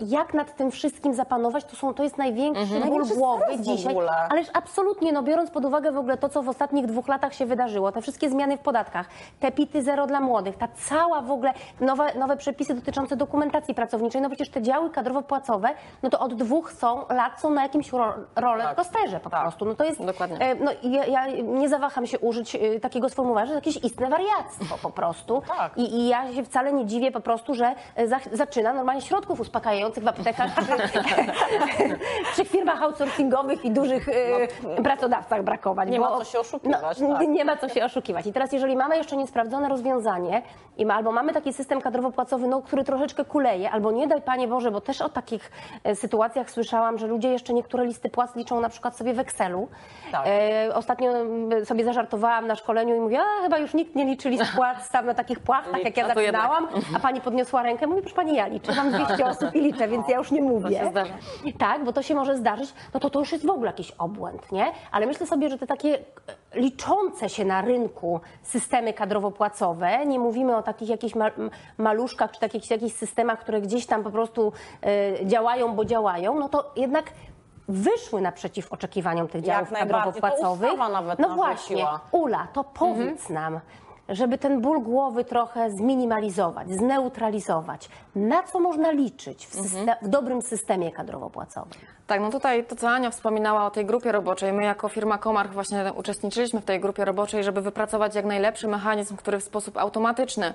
jak nad tym wszystkim zapanować, to, są, to jest największy ból Największy głowy dzisiaj. Ależ absolutnie, no biorąc pod uwagę w ogóle to, co w ostatnich dwóch latach się wydarzyło, te wszystkie zmiany w podatkach, te PIT-y zero dla młodych, ta cała w ogóle nowe, nowe przepisy dotyczące dokumentacji pracowniczej, no przecież te działy kadrowo-płacowe, no to od dwóch są, lat są na jakimś ro, roller Tak. coasterze po Tak. prostu. No to jest, Dokładnie. e, no ja, ja nie zawaham się użyć e, takiego sformułowania, że to jakieś istne wariactwo po prostu. Tak. I, I ja się wcale nie dziwię po prostu, że e, za, zaczyna normalnie środków uspokajających w aptekach przy, firmach outsourcingowych i dużych e, pracodawcach brakować. Nie bo- ma co się oszukiwać, No, tak. Nie ma co się oszukiwać. I teraz jeżeli mamy jeszcze niesprawdzone rozwiązanie i ma, albo mamy taki system kadrowo-płacowy, no, który troszeczkę kuleje, albo nie daj Panie Boże, bo też o takich e, sytuacjach słyszałam, że ludzie jeszcze niektóre listy płac liczą na przykład sobie w Excelu. Tak. E, ostatnio sobie zażartowałam na szkoleniu i mówię, a chyba już nikt nie liczy list płac tam na takich płachtach, jak ja zaczynałam, a Pani podniosła rękę, mówi, proszę Pani, ja liczę, mam 200 osób i liczę, więc ja już nie mówię. Tak, bo to się może zdarzyć, no to to już jest w ogóle jakiś obłęd, nie? Ale myślę sobie, że te takie e, liczące się na rynku systemy kadrowo-płacowe, nie mówimy o takich jakichś maluszkach czy takich jakichś systemach, które gdzieś tam po prostu e, działają, bo działają, no to jednak wyszły naprzeciw oczekiwaniom tych działów kadrowo-płacowych. no właśnie, Ula, to powiedz nam, żeby ten ból głowy trochę zminimalizować, zneutralizować, na co można liczyć w, syste- w dobrym systemie kadrowo-płacowym? Tak, no tutaj to, co Ania wspominała o tej grupie roboczej, my jako firma Comarch właśnie uczestniczyliśmy w tej grupie roboczej, żeby wypracować jak najlepszy mechanizm, który w sposób automatyczny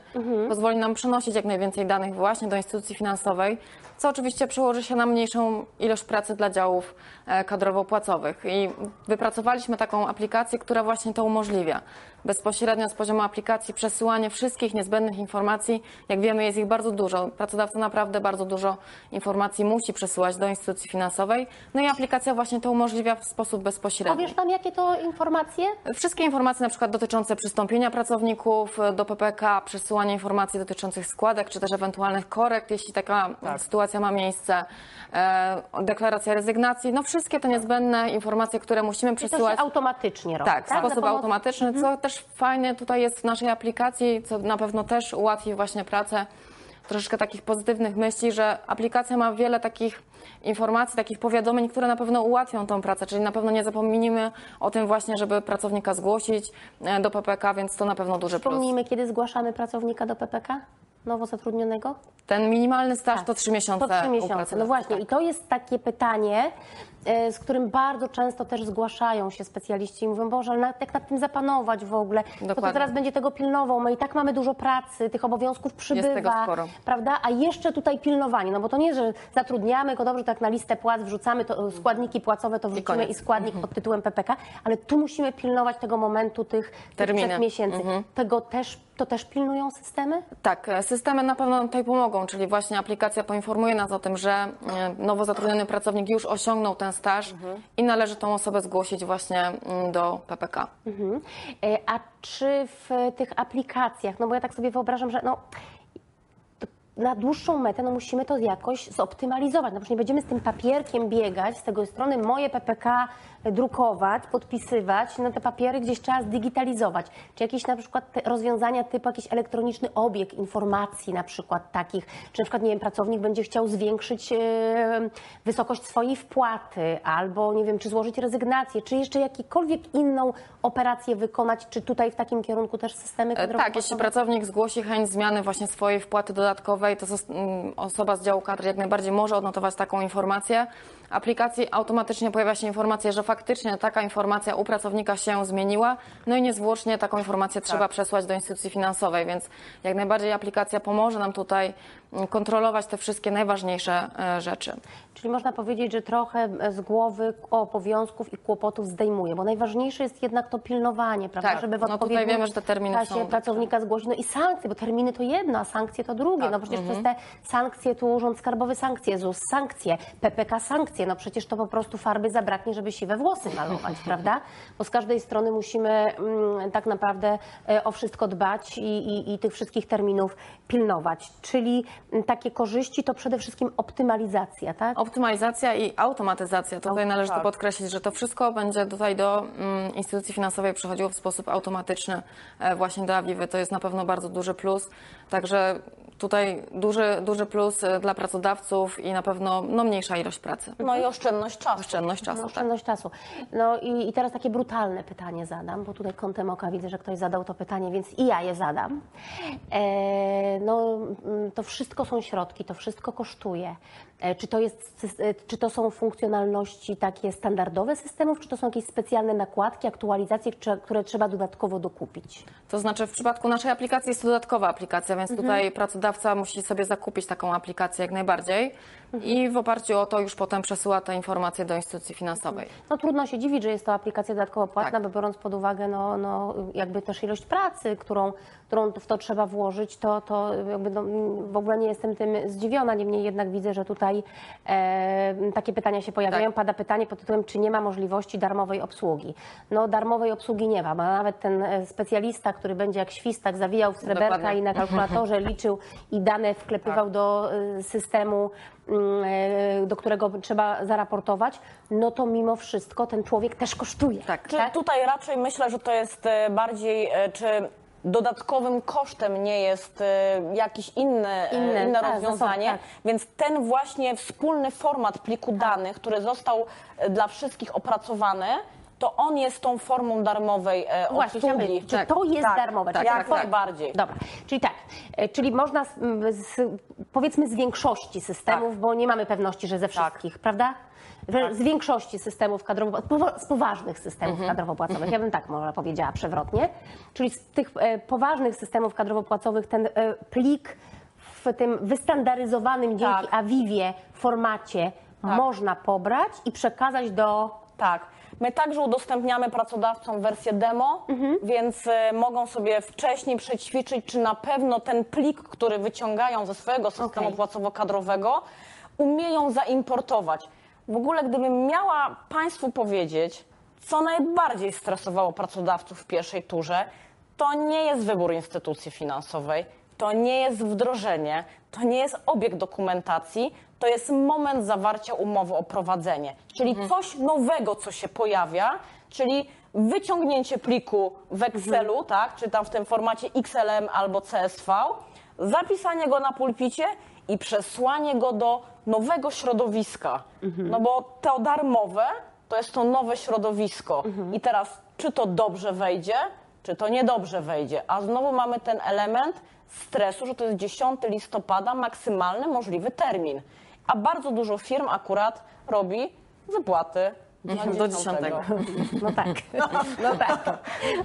pozwoli nam przenosić jak najwięcej danych właśnie do instytucji finansowej, co oczywiście przełoży się na mniejszą ilość pracy dla działów e, kadrowo-płacowych. I wypracowaliśmy taką aplikację, która właśnie to umożliwia. Bezpośrednio z poziomu aplikacji przesyłanie wszystkich niezbędnych informacji. Jak wiemy, jest ich bardzo dużo. Pracodawca naprawdę bardzo dużo informacji musi przesyłać do instytucji finansowej. No i aplikacja właśnie to umożliwia w sposób bezpośredni. Powiesz nam, jakie to informacje? Wszystkie informacje na przykład dotyczące przystąpienia pracowników do PPK, przesyłanie informacji dotyczących składek, czy też ewentualnych korekt, jeśli taka sytuacja ma miejsce, e, deklaracja rezygnacji, no wszystkie te niezbędne informacje, które musimy I to się przesyłać. automatycznie robi, Tak, w tak? sposób automatyczny, co też fajne tutaj jest w naszej aplikacji, co na pewno też ułatwi właśnie pracę. Troszeczkę takich pozytywnych myśli, że aplikacja ma wiele takich informacji, takich powiadomień, które na pewno ułatwią tą pracę, czyli na pewno nie zapomnimy o tym właśnie, żeby pracownika zgłosić e, do PPK, więc to na pewno duży plus. Przypomnijmy, kiedy zgłaszamy pracownika do PPK? Nowo zatrudnionego? Ten minimalny staż to trzy miesiące. To trzy u miesiące. No właśnie, tak. i to jest takie pytanie, z którym bardzo często też zgłaszają się specjaliści i mówią, Boże, ale jak nad tym zapanować w ogóle? Dokładnie. teraz będzie tego pilnował? My i tak mamy dużo pracy, tych obowiązków przybywa, tego sporo. prawda? A jeszcze tutaj pilnowanie, no bo to nie, że zatrudniamy go dobrze, tak na listę płac wrzucamy to, składniki płacowe, to wrzucimy i. Mhm. składnik pod tytułem PPK, ale tu musimy pilnować tego momentu tych, tych trzech miesięcy. Mhm. Tego też, to też pilnują systemy? Tak, e, system Systemy na pewno tutaj pomogą, czyli właśnie aplikacja poinformuje nas o tym, że e, nowo zatrudniony pracownik już osiągnął ten staż i należy tą osobę zgłosić właśnie mm, do PPK. Mhm. E, A czy w tych aplikacjach, no bo ja tak sobie wyobrażam, że no, na dłuższą metę no musimy to jakoś zoptymalizować. No przecież nie będziemy z tym papierkiem biegać, z tego strony moje PPK drukować, podpisywać, no te papiery gdzieś trzeba zdigitalizować. Czy jakieś na przykład rozwiązania typu jakiś elektroniczny obieg informacji na przykład takich, czy na przykład, nie wiem, pracownik będzie chciał zwiększyć e, wysokość swojej wpłaty, albo nie wiem, czy złożyć rezygnację, czy jeszcze jakąkolwiek inną operację wykonać, czy tutaj w takim kierunku też systemy kadrowe? Tak, jeśli pracownik zgłosi chęć zmiany właśnie swojej wpłaty dodatkowej, to mm, osoba z działu kadr jak najbardziej może odnotować taką informację. Aplikacji automatycznie pojawia się informacja, że faktycznie taka informacja u pracownika się zmieniła, no i niezwłocznie taką informację trzeba przesłać do instytucji finansowej, więc jak najbardziej aplikacja pomoże nam tutaj kontrolować te wszystkie najważniejsze e, rzeczy. Czyli można powiedzieć, że trochę z głowy obowiązków i kłopotów zdejmuje, bo najważniejsze jest jednak to pilnowanie, prawda? Tak, Żeby w no tutaj odpowiednim wiemy, że te terminy czasie są- pracownika zgłosić. No i sankcje, bo terminy to jedno, a sankcje to drugie. Tak, No przecież przez te sankcje tu Urząd Skarbowy sankcje, ZUS sankcje, PPK sankcje. No przecież to po prostu farby zabraknie, żeby siwe włosy malować, prawda? Bo z każdej strony musimy mm, tak naprawdę e, o wszystko dbać i, i, i tych wszystkich terminów pilnować. Czyli takie korzyści to przede wszystkim optymalizacja, tak? Optymalizacja i automatyzacja. Tutaj należy tak. tu podkreślić, że to wszystko będzie tutaj do mm, instytucji finansowej przychodziło w sposób automatyczny e, właśnie do Awiwy. To jest na pewno bardzo duży plus. Także tutaj duży, duży plus e, dla pracodawców i na pewno no, mniejsza ilość pracy. No i oszczędność czasu. Oszczędność czasu, No, tak. oszczędność czasu. No i, i teraz takie brutalne pytanie zadam, bo tutaj kątem oka widzę, że ktoś zadał to pytanie, więc i ja je zadam. E, no, mm, to wszystko są środki, to wszystko kosztuje. E, czy, to jest, e, czy to są funkcjonalności takie standardowe systemów, czy to są jakieś specjalne nakładki, aktualizacje, które trzeba dodatkowo dokupić? To znaczy w przypadku naszej aplikacji jest to dodatkowa aplikacja, więc Mhm. tutaj pracodawca musi sobie zakupić taką aplikację jak najbardziej. I w oparciu o to już potem przesyła te informacje do instytucji finansowej. No trudno się dziwić, że jest to aplikacja dodatkowo płatna, Tak. bo biorąc pod uwagę no, no, jakby też ilość pracy, którą, którą w to trzeba włożyć, to, to jakby no, w ogóle nie jestem tym zdziwiona. Niemniej jednak widzę, że tutaj e, takie pytania się pojawiają. Tak. Pada pytanie pod tytułem, czy nie ma możliwości darmowej obsługi. No darmowej obsługi nie ma, bo nawet ten e, specjalista, który będzie jak świstak zawijał w sreberka Dokładnie. i na kalkulatorze liczył i dane wklepywał Tak. do y, systemu, e, do którego trzeba zaraportować, no to mimo wszystko ten człowiek też kosztuje. Tak. Czy tutaj raczej myślę, że to jest e, bardziej, e, czy dodatkowym kosztem nie jest e, jakieś inne, Inne, inne, inne tak, rozwiązanie, tak. więc ten właśnie wspólny format pliku danych, który został e, dla wszystkich opracowany, to on jest tą formą darmowej e, Właśnie, obsługi. czy Tak. to jest Tak, darmowe? tak, Czy jak to- najbardziej. Dobra, czyli tak, e, czyli można z, z, powiedzmy z większości systemów, Tak. bo nie mamy pewności, że ze wszystkich, prawda? Że Z większości systemów kadrowo, z poważnych systemów Mhm. kadrowo-płacowych, ja bym tak może powiedziała przewrotnie, czyli z tych e, poważnych systemów kadrowo-płacowych ten e, plik w tym wystandaryzowanym dzięki Tak. Aviwie formacie można pobrać i przekazać do Tak. My także udostępniamy pracodawcom wersję demo, więc e, mogą sobie wcześniej przećwiczyć, czy na pewno ten plik, który wyciągają ze swojego systemu Okej. płacowo-kadrowego, umieją zaimportować. W ogóle, gdybym miała Państwu powiedzieć, co najbardziej stresowało pracodawców w pierwszej turze, to nie jest wybór instytucji finansowej, to nie jest wdrożenie, to nie jest obieg dokumentacji, to jest moment zawarcia umowy o prowadzenie. Czyli coś nowego, co się pojawia, czyli wyciągnięcie pliku w Excelu, tak, czy tam w tym formacie XLM albo CSV, zapisanie go na pulpicie i przesłanie go do nowego środowiska. No bo to darmowe to jest to nowe środowisko. I teraz, czy to dobrze wejdzie, czy to niedobrze wejdzie. A znowu mamy ten element stresu, że to jest 10 listopada, maksymalny możliwy termin. A bardzo dużo firm akurat robi wypłaty Do dziesiątego. No tak, no tak.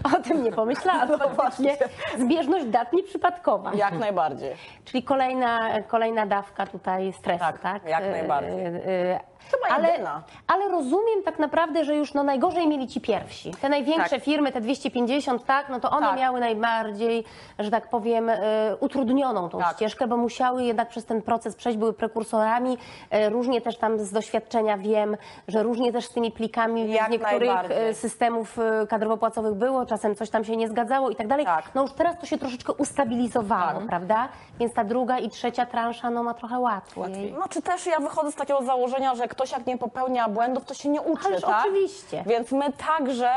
O tym nie pomyślałam. No Faktycznie zbieżność dat nieprzypadkowa. Jak najbardziej. Czyli kolejna, kolejna dawka tutaj stresu, tak? Tak, jak najbardziej. E, e, Chyba ale, jedyna. ale rozumiem tak naprawdę, że już no najgorzej mieli ci pierwsi. Te największe Tak. firmy, te 250, tak, no to one Tak. miały najbardziej, że tak powiem, e, utrudnioną tą Tak. ścieżkę, bo musiały jednak przez ten proces przejść, były prekursorami. E, różnie też tam z doświadczenia wiem, że różnie też z tymi plikami Jak z niektórych najbardziej. e, systemów e, kadrowo-płacowych było, czasem coś tam się nie zgadzało i tak dalej. Tak. No już teraz to się troszeczkę ustabilizowało, Tak. prawda? Więc ta druga i trzecia transza no, ma trochę łatwiej. No czy też ja wychodzę z takiego założenia, że ktoś jak nie popełnia błędów, to się nie uczy, Ależ tak? oczywiście. Więc my także,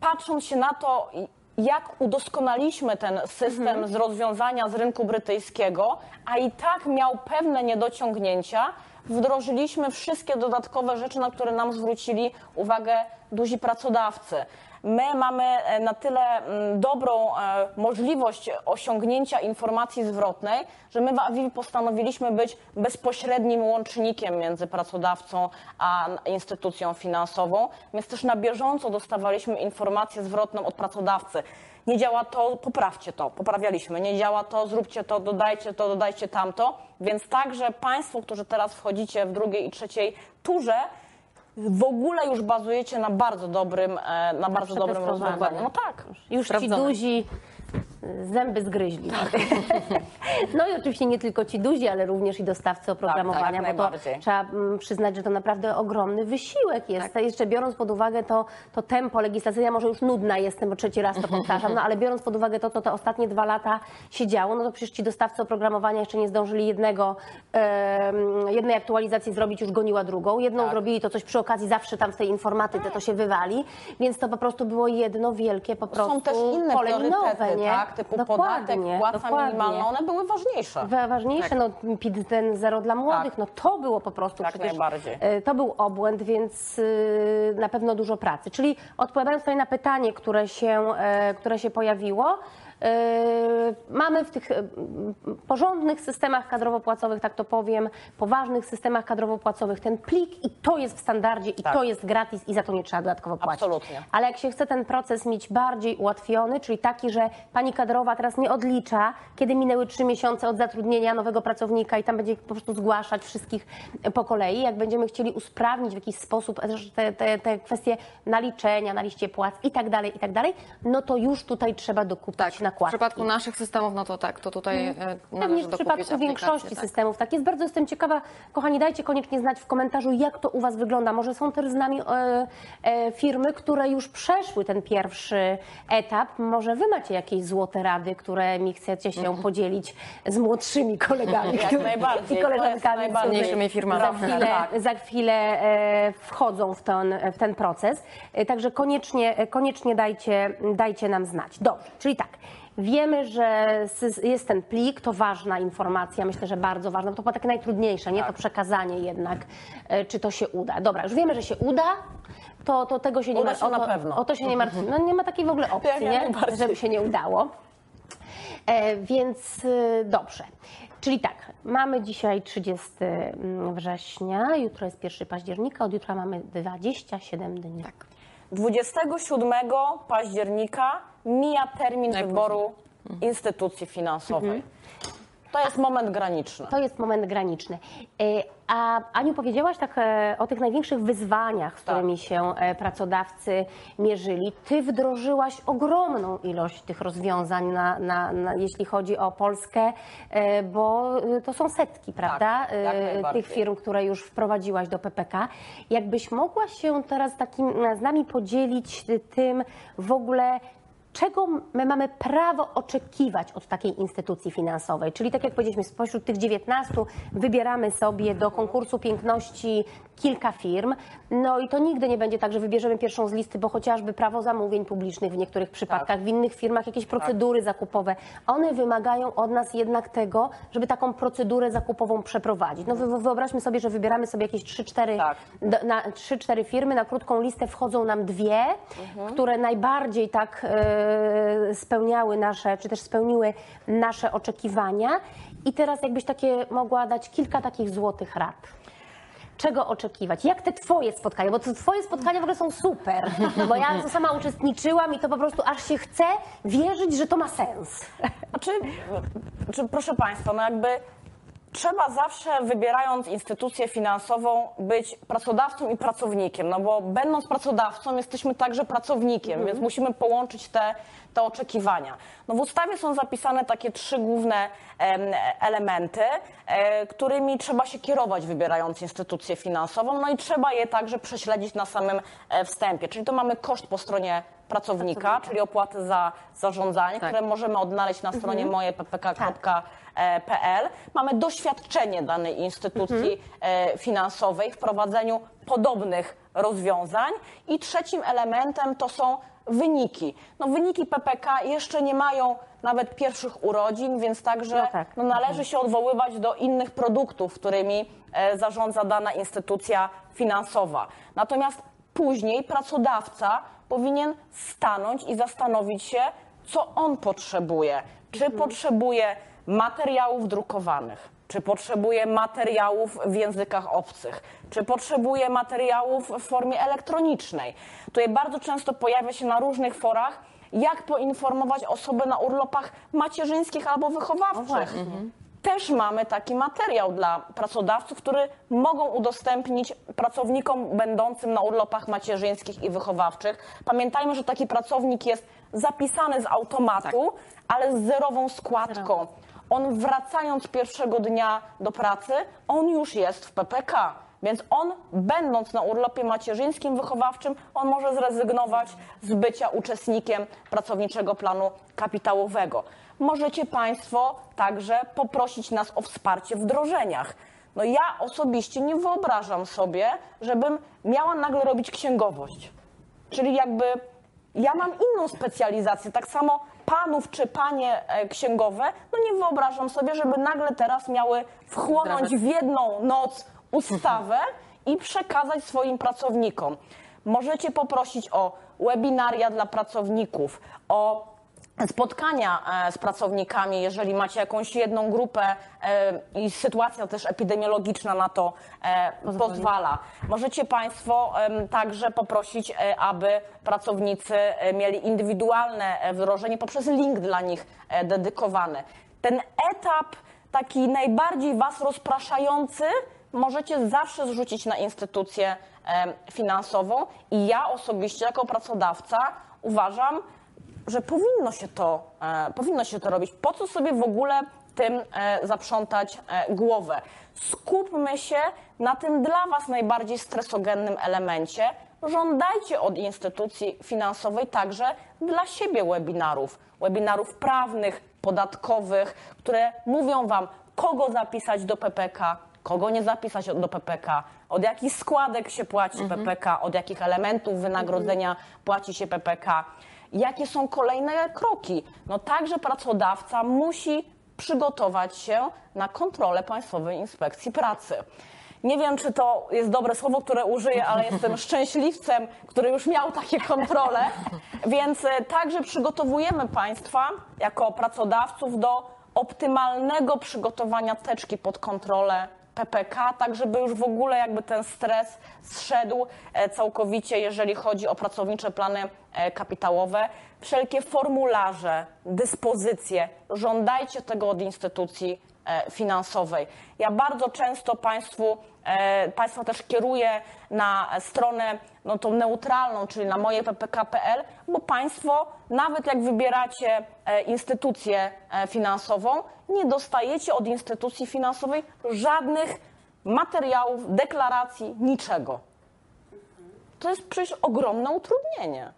patrząc się na to, jak udoskonaliśmy ten system Mhm. z rozwiązania z rynku brytyjskiego, a i tak miał pewne niedociągnięcia, wdrożyliśmy wszystkie dodatkowe rzeczy, na które nam zwrócili uwagę duzi pracodawcy. My mamy e, na tyle mm, dobrą e, możliwość osiągnięcia informacji zwrotnej, że my w Avivi postanowiliśmy być bezpośrednim łącznikiem między pracodawcą a instytucją finansową, więc też na bieżąco dostawaliśmy informację zwrotną od pracodawcy. Nie działa to, poprawcie to, poprawialiśmy. Nie działa to, zróbcie to, dodajcie to, dodajcie tamto. Więc także Państwo, którzy teraz wchodzicie w drugiej i trzeciej turze, w ogóle już bazujecie na bardzo dobrym, e, na bardzo dobrym rozwiązaniu. No tak. Już Sprawdzone. ci duzi zęby zgryźli. No i oczywiście nie tylko ci duzi, ale również i dostawcy oprogramowania, Tak, jak bo to trzeba mm, przyznać, że to naprawdę ogromny wysiłek jest. Tak. Jeszcze biorąc pod uwagę to, to tempo legislacyjne, może już nudna jestem, bo trzeci raz to powtarzam, no ale biorąc pod uwagę to, co te ostatnie dwa lata się działo, no to przecież ci dostawcy oprogramowania jeszcze nie zdążyli jednego, jednej aktualizacji zrobić, już goniła drugą. Jedną Tak. zrobili, to coś przy okazji zawsze tam w tej informatyce to się wywali, więc to po prostu było jedno wielkie po prostu Są też inne pole minowe, nie? tak? Typu podatek, płaca dokładnie. minimalna, one były ważniejsze. Wa- Ważniejsze, no PIT ten zero dla młodych, Tak. no to było po prostu Jak przecież, najbardziej. e, to był obłęd, więc y, na pewno dużo pracy. Czyli odpowiadając tutaj na pytanie, które się, e, które się pojawiło, e, mamy w tych e, porządnych systemach kadrowo-płacowych, tak to powiem, poważnych systemach kadrowo-płacowych ten plik i to jest w standardzie i Tak. to jest gratis i za to nie trzeba dodatkowo płacić. Absolutnie. Ale jak się chce ten proces mieć bardziej ułatwiony, czyli taki, że pani kadrowa teraz nie odlicza, kiedy minęły trzy miesiące od zatrudnienia nowego pracownika i tam będzie po prostu zgłaszać wszystkich po kolei, jak będziemy chcieli usprawnić w jakiś sposób te, te, te kwestie naliczenia na liście płac i tak dalej, i tak dalej, no to już tutaj trzeba dokupić Tak, w nakładki. przypadku naszych systemów, no to tak, to tutaj e, Pewnie w przypadku większości tak. systemów tak jest. Bardzo jestem ciekawa, kochani, dajcie koniecznie znać w komentarzu, jak to u Was wygląda. Może są też z nami e, e, firmy, które już przeszły ten pierwszy etap. Może Wy macie jakieś złote rady, które mi chcecie się podzielić z młodszymi kolegami Jak najbardziej, i koleżankami, Mniejszymi firmami. Za chwilę, Tak. za chwilę e, wchodzą w ten, w ten proces. E, Także koniecznie, koniecznie dajcie, dajcie nam znać. Dobrze, czyli tak. Wiemy, że jest ten plik, to ważna informacja, myślę, że bardzo ważna, to chyba takie najtrudniejsze, nie? To przekazanie jednak, e, czy to się uda. Dobra, już wiemy, że się uda, to, to tego się nie Uda ma, się o, na to, pewno. o to się nie martwi. No nie ma takiej w ogóle opcji, Jak nie? Żeby się nie udało. E, więc y, dobrze. Czyli tak, mamy dzisiaj 30 września, jutro jest 1 października, od jutra mamy 27 dni. Tak. 27 października mija termin wyboru instytucji finansowej. To jest moment graniczny. To jest moment graniczny. E, A Aniu, powiedziałaś tak e, o tych największych wyzwaniach, z Tak. którymi się e, pracodawcy mierzyli. Ty wdrożyłaś ogromną ilość tych rozwiązań, na, na, na, jeśli chodzi o Polskę, bo to są setki, prawda? jak E, najbardziej. Tych firm, które już wprowadziłaś do PPK. Jakbyś mogła się teraz takim z nami podzielić tym w ogóle, czego my mamy prawo oczekiwać od takiej instytucji finansowej? Czyli tak jak powiedzieliśmy, spośród tych 19 wybieramy sobie do konkursu piękności kilka firm. No i to nigdy nie będzie tak, że wybierzemy pierwszą z listy, bo chociażby prawo zamówień publicznych w niektórych przypadkach, w innych firmach jakieś procedury zakupowe. One wymagają od nas jednak tego, żeby taką procedurę zakupową przeprowadzić. No wy- wyobraźmy sobie, że wybieramy sobie jakieś 3-4 Tak. na 3-4 firmy, na krótką listę wchodzą nam dwie, które najbardziej tak e, spełniały nasze, czy też spełniły nasze oczekiwania. I teraz jakbyś takie mogła dać kilka takich złotych rad. czego oczekiwać? Jak te twoje spotkania? Bo te twoje spotkania w ogóle są super, bo ja to sama uczestniczyłam i to po prostu aż się chce wierzyć, że to ma sens. Znaczy, czy, proszę Państwa, no jakby trzeba zawsze, wybierając instytucję finansową, być pracodawcą i pracownikiem, no bo będąc pracodawcą jesteśmy także pracownikiem, więc musimy połączyć te, te oczekiwania. No w ustawie są zapisane takie trzy główne em, elementy, e, którymi trzeba się kierować, wybierając instytucję finansową, no i trzeba je także prześledzić na samym e, wstępie, czyli to mamy koszt po stronie pracownika, Pracownika. czyli opłaty za zarządzanie, Tak. które możemy odnaleźć na stronie mojeppk.pl. Mamy doświadczenie danej instytucji e, finansowej w prowadzeniu podobnych rozwiązań. I trzecim elementem to są wyniki. No, wyniki PPK jeszcze nie mają nawet pierwszych urodzin, więc także No tak. no, należy się odwoływać do innych produktów, którymi e, zarządza dana instytucja finansowa. Natomiast później pracodawca powinien stanąć i zastanowić się, co on potrzebuje. Czy potrzebuje materiałów drukowanych, czy potrzebuje materiałów w językach obcych, czy potrzebuje materiałów w formie elektronicznej. Tutaj bardzo często pojawia się na różnych forach, jak poinformować osobę na urlopach macierzyńskich albo wychowawczych też mamy taki materiał dla pracodawców, który mogą udostępnić pracownikom będącym na urlopach macierzyńskich i wychowawczych. Pamiętajmy, że taki pracownik jest zapisany z automatu, ale z zerową składką. On wracając pierwszego dnia do pracy, on już jest w PPK. Więc on, będąc na urlopie macierzyńskim, wychowawczym, on może zrezygnować z bycia uczestnikiem pracowniczego planu kapitałowego. Możecie Państwo także poprosić nas o wsparcie w wdrożeniach. No ja osobiście nie wyobrażam sobie, żebym miała nagle robić księgowość. Czyli jakby ja mam inną specjalizację, tak samo panów czy panie e, księgowe, no nie wyobrażam sobie, żeby nagle teraz miały wchłonąć w jedną noc ustawę i przekazać swoim pracownikom. Możecie poprosić o webinaria dla pracowników, o spotkania e, z pracownikami, jeżeli macie jakąś jedną grupę e, i sytuacja też epidemiologiczna na to e, pozwala. Możecie Państwo także poprosić, aby pracownicy mieli indywidualne wdrożenie poprzez link dla nich dedykowany. Ten etap taki najbardziej Was rozpraszający możecie zawsze zrzucić na instytucję finansową i ja osobiście jako pracodawca uważam, że powinno się to, e, powinno się to robić. Po co sobie w ogóle tym e, zaprzątać e, głowę? Skupmy się na tym dla Was najbardziej stresogennym elemencie. Żądajcie od instytucji finansowej także dla siebie webinarów, webinarów prawnych, podatkowych, które mówią Wam, kogo zapisać do PPK, kogo nie zapisać do PPK, od jakich składek się płaci PPK, od jakich elementów wynagrodzenia płaci się PPK. Jakie są kolejne kroki? No także pracodawca musi przygotować się na kontrolę Państwowej Inspekcji Pracy. Nie wiem, czy to jest dobre słowo, które użyję, ale jestem szczęśliwcem, który już miał takie kontrole, więc e, także przygotowujemy Państwa jako pracodawców do optymalnego przygotowania teczki pod kontrolę PPK, tak żeby już w ogóle jakby ten stres zszedł e, całkowicie, jeżeli chodzi o pracownicze plany e, kapitałowe. Wszelkie formularze, dyspozycje, żądajcie tego od instytucji e, finansowej. Ja bardzo często Państwu, Państwa też kieruję na stronę no, tą neutralną, czyli na moje ppk.pl, bo Państwo, nawet jak wybieracie instytucję finansową, nie dostajecie od instytucji finansowej żadnych materiałów, deklaracji, niczego. To jest przecież ogromne utrudnienie.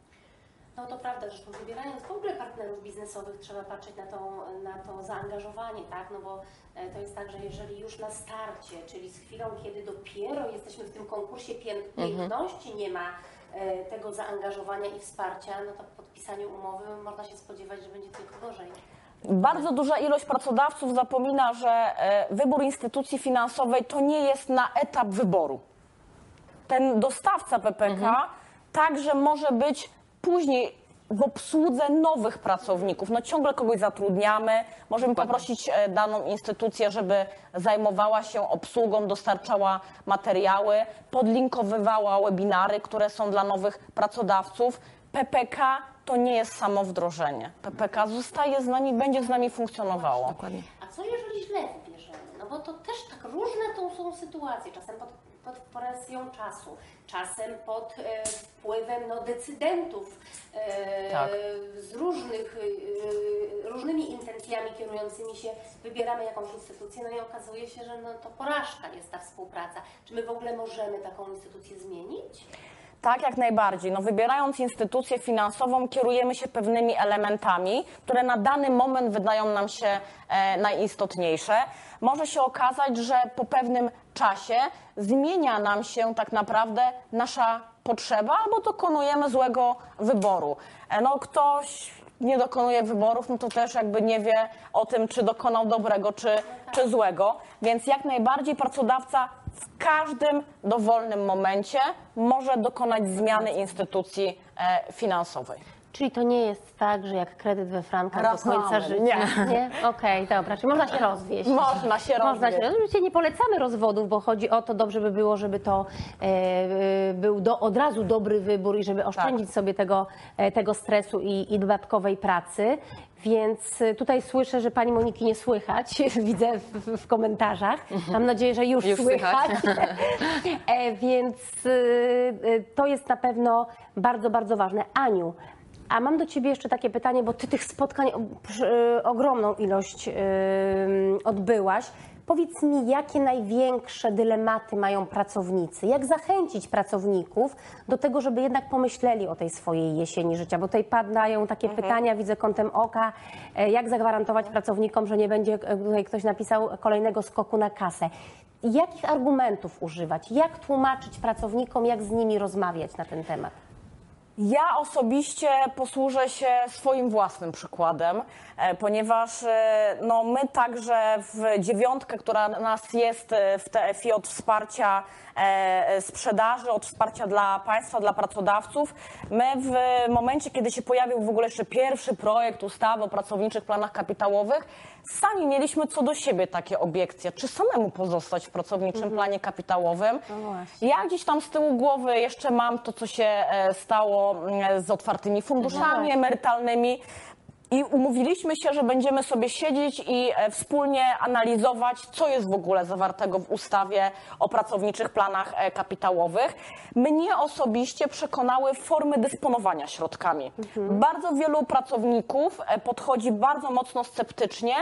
No to prawda, zresztą wybierając w ogóle partnerów biznesowych trzeba patrzeć na to, na to zaangażowanie, tak? No bo e, to jest tak, że jeżeli już na starcie, czyli z chwilą, kiedy dopiero jesteśmy w tym konkursie pię- piękności, nie ma e, tego zaangażowania i wsparcia, no to po podpisaniu umowy można się spodziewać, że będzie tylko gorzej. Bardzo duża ilość pracodawców zapomina, że e, wybór instytucji finansowej to nie jest na etap wyboru. Ten dostawca PPK także może być później w obsłudze nowych pracowników. No ciągle kogoś zatrudniamy, możemy poprosić e, daną instytucję, żeby zajmowała się obsługą, dostarczała materiały, podlinkowywała webinary, które są dla nowych pracodawców. PPK to nie jest samo wdrożenie. PPK zostaje z nami, będzie z nami funkcjonowało. Dokładnie. A co jeżeli źle wybierzemy? No bo to też tak różne to są sytuacje, czasem pod, pod presją czasu, czasem pod e, wpływem no, decydentów e, Tak. z różnych, e, różnymi intencjami kierującymi się wybieramy jakąś instytucję, no i okazuje się, że no, to porażka jest ta współpraca. Czy my w ogóle możemy taką instytucję zmienić? Tak, jak najbardziej. No, wybierając instytucję finansową, kierujemy się pewnymi elementami, które na dany moment wydają nam się e, najistotniejsze. Może się okazać, że po pewnym czasie zmienia nam się tak naprawdę nasza potrzeba albo dokonujemy złego wyboru. E, no, ktoś nie dokonuje wyborów, no to też jakby nie wie o tym, czy dokonał dobrego, czy, czy złego. Więc jak najbardziej pracodawca w każdym dowolnym momencie może dokonać zmiany instytucji e, finansowej. Czyli to nie jest tak, że jak kredyt we frankach Raz do końca życia. nie. nie? Okej, dobra. Czyli można się rozwieść. Można się Można rozwieść. się rozwieść. Oczywiście nie polecamy rozwodów, bo chodzi o to, dobrze by było, żeby to e, e, był do, od razu dobry wybór i żeby oszczędzić sobie tego, e, tego stresu i, i dodatkowej pracy. Więc e, tutaj słyszę, że pani Moniki nie słychać, widzę w, w, komentarzach. Mam nadzieję, że już, Już słychać. e, więc e, to jest na pewno bardzo, bardzo ważne. Aniu, a mam do Ciebie jeszcze takie pytanie, bo Ty tych spotkań ogromną ilość odbyłaś. Powiedz mi, jakie największe dylematy mają pracownicy? Jak zachęcić pracowników do tego, żeby jednak pomyśleli o tej swojej jesieni życia? Bo tutaj padają takie pytania, widzę kątem oka, e, jak zagwarantować pracownikom, że nie będzie, e, tutaj ktoś napisał, kolejnego skoku na kasę. Jakich argumentów używać? Jak tłumaczyć pracownikom, jak z nimi rozmawiać na ten temat? Ja osobiście posłużę się swoim własnym przykładem, e, ponieważ e, no, my także w dziewiątkę, która nas jest e, w TFI od wsparcia sprzedaży, od wsparcia dla państwa, dla pracodawców, my w momencie, kiedy się pojawił w ogóle jeszcze pierwszy projekt ustawy o pracowniczych planach kapitałowych, sami mieliśmy co do siebie takie obiekcje, czy samemu pozostać w pracowniczym planie kapitałowym. właśnie. Ja gdzieś tam z tyłu głowy jeszcze mam to, co się e, stało mm, z otwartymi funduszami emerytalnymi. I umówiliśmy się, że będziemy sobie siedzieć i e, wspólnie analizować, co jest w ogóle zawartego w ustawie o pracowniczych planach e, kapitałowych. Mnie osobiście przekonały formy dysponowania środkami. Bardzo wielu pracowników e, podchodzi bardzo mocno sceptycznie,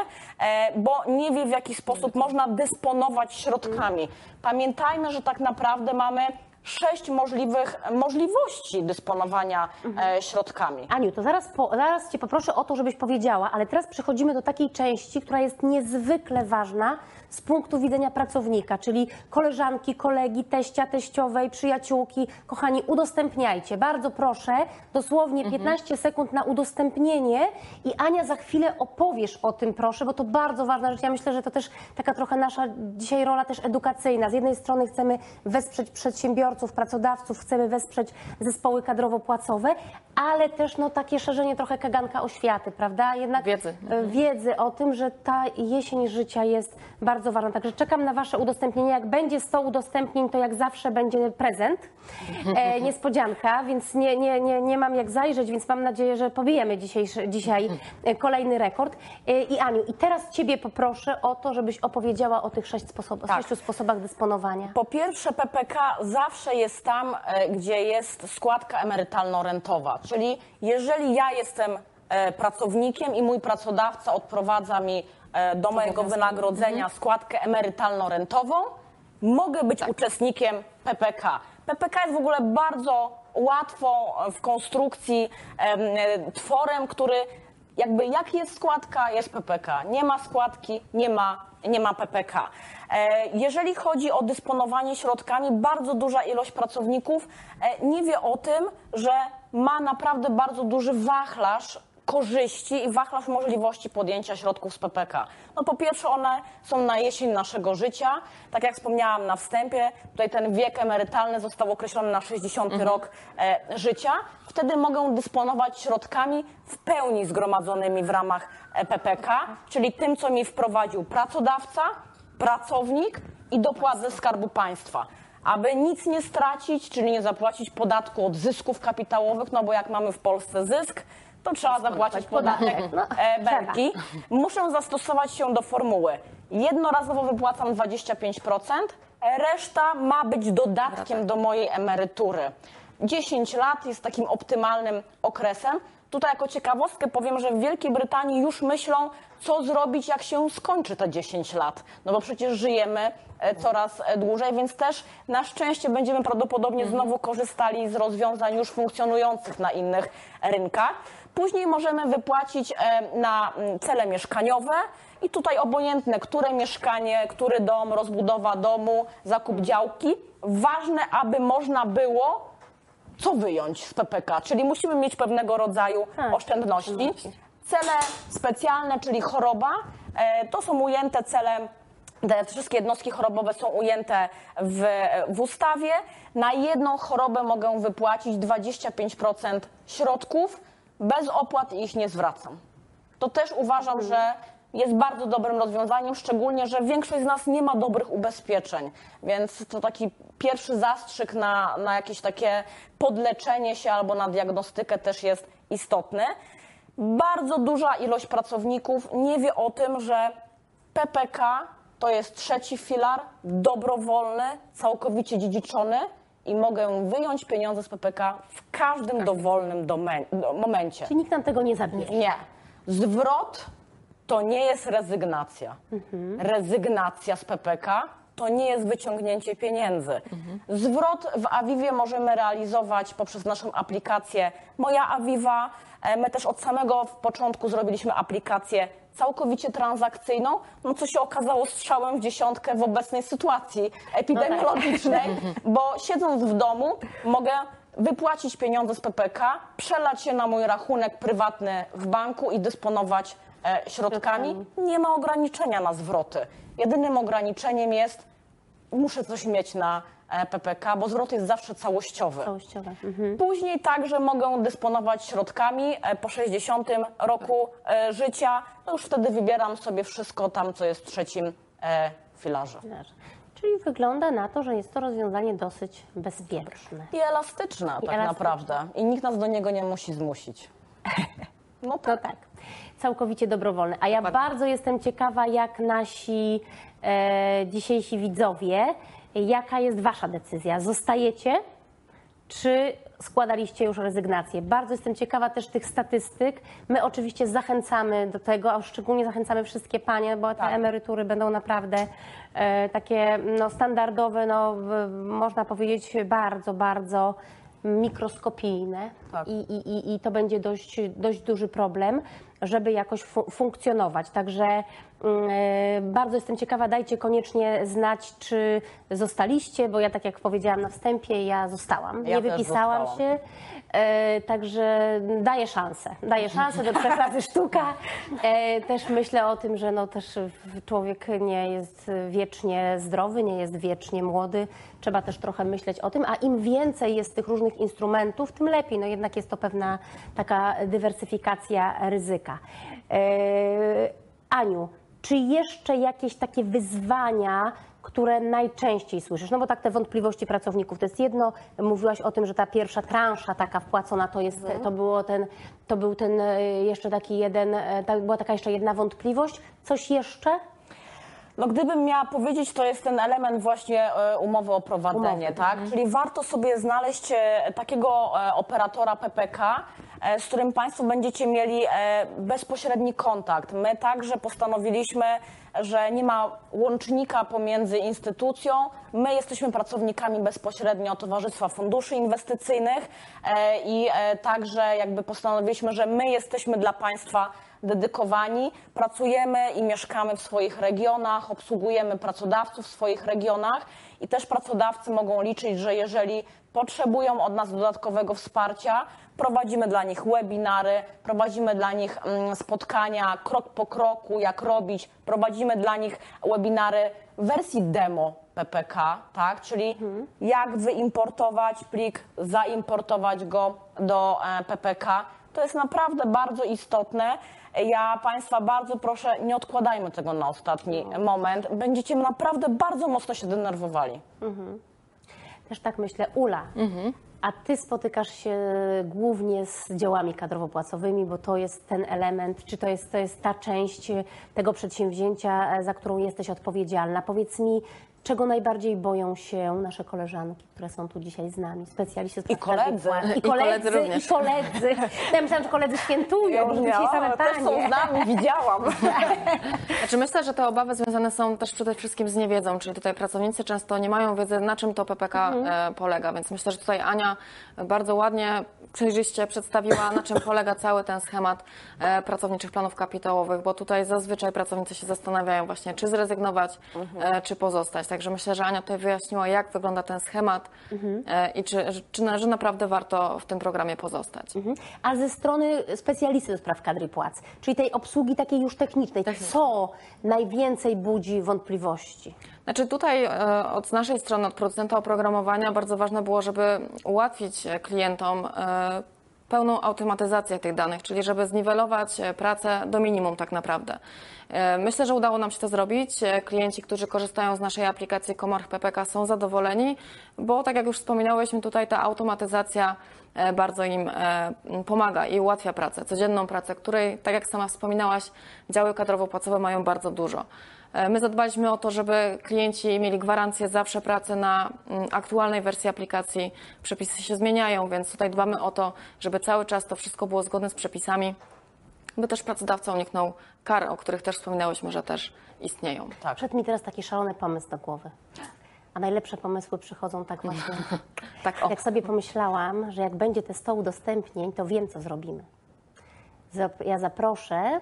bo nie wie w jaki sposób można dysponować środkami. Pamiętajmy, że tak naprawdę mamy sześć możliwych możliwości dysponowania e, środkami. Aniu, to zaraz, po, zaraz Cię poproszę o to, żebyś powiedziała, ale teraz przechodzimy do takiej części, która jest niezwykle ważna z punktu widzenia pracownika, czyli koleżanki, kolegi, teścia, teściowej, przyjaciółki. Kochani, udostępniajcie. Bardzo proszę, dosłownie 15 sekund na udostępnienie i Ania za chwilę opowiesz o tym, proszę, bo to bardzo ważna rzecz. Ja myślę, że to też taka trochę nasza dzisiaj rola też edukacyjna. Z jednej strony chcemy wesprzeć przedsiębiorców, pracodawców, chcemy wesprzeć zespoły kadrowo-płacowe, ale też no, takie szerzenie trochę kaganka oświaty, prawda? Jednak Wiedzy. e, wiedzy o tym, że ta jesień życia jest bardzo ważna. Także czekam na Wasze udostępnienie. Jak będzie 100 udostępnień, to jak zawsze będzie prezent, e, niespodzianka, więc nie, nie, nie, nie mam jak zajrzeć, więc mam nadzieję, że pobijemy dzisiejszy, dzisiaj e, kolejny rekord. E, I Aniu, i teraz Ciebie poproszę o to, żebyś opowiedziała o tych sześć Tak. sześciu sposobach dysponowania. Po pierwsze, PPK zawsze jest tam, e, gdzie jest składka emerytalno-rentowa. Czyli jeżeli ja jestem pracownikiem i mój pracodawca odprowadza mi e, do mojego wynagrodzenia składkę emerytalno-rentową, mogę być uczestnikiem PPK. PPK jest w ogóle bardzo łatwą e, w konstrukcji em, e, tworem, który jakby jak jest składka, jest PPK. Nie ma składki, nie ma, nie ma PPK. E, Jeżeli chodzi o dysponowanie środkami, bardzo duża ilość pracowników e, nie wie o tym, że ma naprawdę bardzo duży wachlarz korzyści i wachlarz możliwości podjęcia środków z PPK. No po pierwsze one są na jesień naszego życia. Tak jak wspomniałam na wstępie, tutaj ten wiek emerytalny został określony na 60 rok e, życia. Wtedy mogę dysponować środkami w pełni zgromadzonymi w ramach e, PPK, czyli tym, co mi wprowadził pracodawca, pracownik i dopłat ze Skarbu Państwa. Aby nic nie stracić, czyli nie zapłacić podatku od zysków kapitałowych, no bo jak mamy w Polsce zysk, to trzeba zapłacić podatek No, e. Belki. Muszę zastosować się do formuły. Jednorazowo wypłacam 25%, reszta ma być dodatkiem do mojej emerytury. 10 lat jest takim optymalnym okresem. Tutaj jako ciekawostkę powiem, że w Wielkiej Brytanii już myślą, co zrobić, jak się skończy te 10 lat. No bo przecież żyjemy e, coraz e, dłużej, więc też na szczęście będziemy prawdopodobnie znowu korzystali z rozwiązań już funkcjonujących na innych rynkach. Później możemy wypłacić e, na mm, cele mieszkaniowe i tutaj obojętne, które mieszkanie, który dom, rozbudowa domu, zakup działki. Ważne, aby można było co wyjąć z PPK, czyli musimy mieć pewnego rodzaju Tak, oszczędności. oszczędności. Cele specjalne, czyli choroba, e, to są ujęte cele, te wszystkie jednostki chorobowe są ujęte w, w ustawie. Na jedną chorobę mogę wypłacić 25% środków, bez opłat ich nie zwracam. To też uważam, że jest bardzo dobrym rozwiązaniem, szczególnie, że większość z nas nie ma dobrych ubezpieczeń, więc to taki pierwszy zastrzyk na, na jakieś takie podleczenie się albo na diagnostykę też jest istotny. Bardzo duża ilość pracowników nie wie o tym, że PPK to jest trzeci filar, dobrowolny, całkowicie dziedziczony i mogę wyjąć pieniądze z PPK w każdym dowolnym domen- do- momencie. Czyli nikt nam tego nie zabierze. Nie. Zwrot to nie jest rezygnacja. Rezygnacja z PPK to nie jest wyciągnięcie pieniędzy. Zwrot w Awiwie możemy realizować poprzez naszą aplikację Moja Awiwa. E, My też od samego początku zrobiliśmy aplikację całkowicie transakcyjną, no co się okazało strzałem w dziesiątkę w obecnej sytuacji epidemiologicznej, bo siedząc w domu mogę wypłacić pieniądze z PPK, przelać je na mój rachunek prywatny w banku i dysponować e, środkami. Nie ma ograniczenia na zwroty. Jedynym ograniczeniem jest, muszę coś mieć na PPK, bo zwrot jest zawsze całościowy. Całościowe. Mhm. Później także mogę dysponować środkami e, po 60 roku e, życia. No już wtedy wybieram sobie wszystko tam, co jest w trzecim e, filarze. Czyli wygląda na to, że jest to rozwiązanie dosyć bezpieczne. I elastyczna tak elastyczna. naprawdę. I nikt nas do niego nie musi zmusić. No No tak. tak, całkowicie dobrowolne. A ja bardzo jestem ciekawa, jak nasi e, dzisiejsi widzowie, jaka jest Wasza decyzja? Zostajecie, czy składaliście już rezygnację? Bardzo jestem ciekawa też tych statystyk. My oczywiście zachęcamy do tego, a szczególnie zachęcamy wszystkie panie, bo te Tak. emerytury będą naprawdę e, takie no, standardowe, no, w, można powiedzieć bardzo, bardzo mikroskopijne Tak. I, i, i, to będzie dość, dość duży problem, żeby jakoś fu- funkcjonować. Także mm, e, bardzo jestem ciekawa, dajcie koniecznie znać, czy zostaliście, bo ja tak jak powiedziałam na wstępie, ja zostałam, Ja nie wypisałam zostałam. się, także daję szansę, daję szansę do trzech razy sztuka. E, też myślę o tym, że no też człowiek nie jest wiecznie zdrowy, nie jest wiecznie młody, trzeba też trochę myśleć o tym, a im więcej jest tych różnych instrumentów, tym lepiej, no jednak jest to pewna taka dywersyfikacja ryzyka. E, Aniu, czy jeszcze jakieś takie wyzwania, które najczęściej słyszysz? No bo tak te wątpliwości pracowników, to jest jedno, mówiłaś o tym, że ta pierwsza transza taka wpłacona, to, jest, to, było ten, to był ten e, jeszcze taki jeden, e, była taka jeszcze jedna wątpliwość. Coś jeszcze? No gdybym miała powiedzieć, to jest ten element właśnie e, umowy o prowadzenie, Umowy, tak? Czyli warto sobie znaleźć takiego operatora PPK, z którym Państwo będziecie mieli e, bezpośredni kontakt. My także postanowiliśmy, że nie ma łącznika pomiędzy instytucją. My jesteśmy pracownikami bezpośrednio Towarzystwa Funduszy Inwestycyjnych e, i e, także jakby postanowiliśmy, że my jesteśmy dla Państwa dedykowani, pracujemy i mieszkamy w swoich regionach, obsługujemy pracodawców w swoich regionach i też pracodawcy mogą liczyć, że jeżeli potrzebują od nas dodatkowego wsparcia, prowadzimy dla nich webinary, prowadzimy dla nich mm, spotkania krok po kroku, jak robić, prowadzimy dla nich webinary w wersji demo. PPK, tak? Czyli jak wyimportować plik, zaimportować go do e, PPK. To jest naprawdę bardzo istotne. Ja Państwa bardzo proszę, nie odkładajmy tego na ostatni moment. Będziecie naprawdę bardzo mocno się denerwowali. Też tak myślę. Ula, a ty spotykasz się głównie z działami kadrowo-płacowymi, bo to jest ten element, czy to jest, to jest ta część tego przedsięwzięcia, za którą jesteś odpowiedzialna. Powiedz mi, czego najbardziej boją się nasze koleżanki, które są tu dzisiaj z nami, specjaliści z I koledzy. I I koledzy i koledzy. Ja myślałam, że koledzy świętują, że dzisiaj same też są panie. z nami, widziałam. Znaczy myślę, że te obawy związane są też przede wszystkim z niewiedzą, czyli tutaj pracownicy często nie mają wiedzy, na czym to PPK e, polega, więc myślę, że tutaj Ania bardzo ładnie, przejrzyście przedstawiła, na czym polega cały ten schemat e, pracowniczych planów kapitałowych, bo tutaj zazwyczaj pracownicy się zastanawiają właśnie, czy zrezygnować, e, czy pozostać. Także myślę, że Ania tutaj wyjaśniła, jak wygląda ten schemat e, i czy, czy, że naprawdę warto w tym programie pozostać. Mhm. A ze strony specjalisty do spraw kadry płac, czyli tej obsługi takiej już technicznej, co najwięcej budzi wątpliwości? Znaczy tutaj e, od naszej strony, od producenta oprogramowania bardzo ważne było, żeby ułatwić e, klientom pełną automatyzację tych danych, czyli żeby zniwelować e, pracę do minimum tak naprawdę. E, Myślę, że udało nam się to zrobić. E, Klienci, którzy korzystają z naszej aplikacji Comarch PPK są zadowoleni, bo tak jak już wspominałyśmy tutaj ta automatyzacja bardzo im pomaga i ułatwia pracę, codzienną pracę, której, tak jak sama wspominałaś, działy kadrowo-płacowe mają bardzo dużo. E, My zadbaliśmy o to, żeby klienci mieli gwarancję zawsze pracy na mm, aktualnej wersji aplikacji. Przepisy się zmieniają, więc tutaj dbamy o to, żeby cały czas to wszystko było zgodne z przepisami, by też pracodawca uniknął kar, o których też wspominałyśmy, że też istnieją. Tak. Przed mi teraz taki szalony pomysł do głowy. A najlepsze pomysły przychodzą tak właśnie. Tak, o. Jak sobie pomyślałam, że jak będzie te 100 udostępnień, to wiem, co zrobimy. Ja zaproszę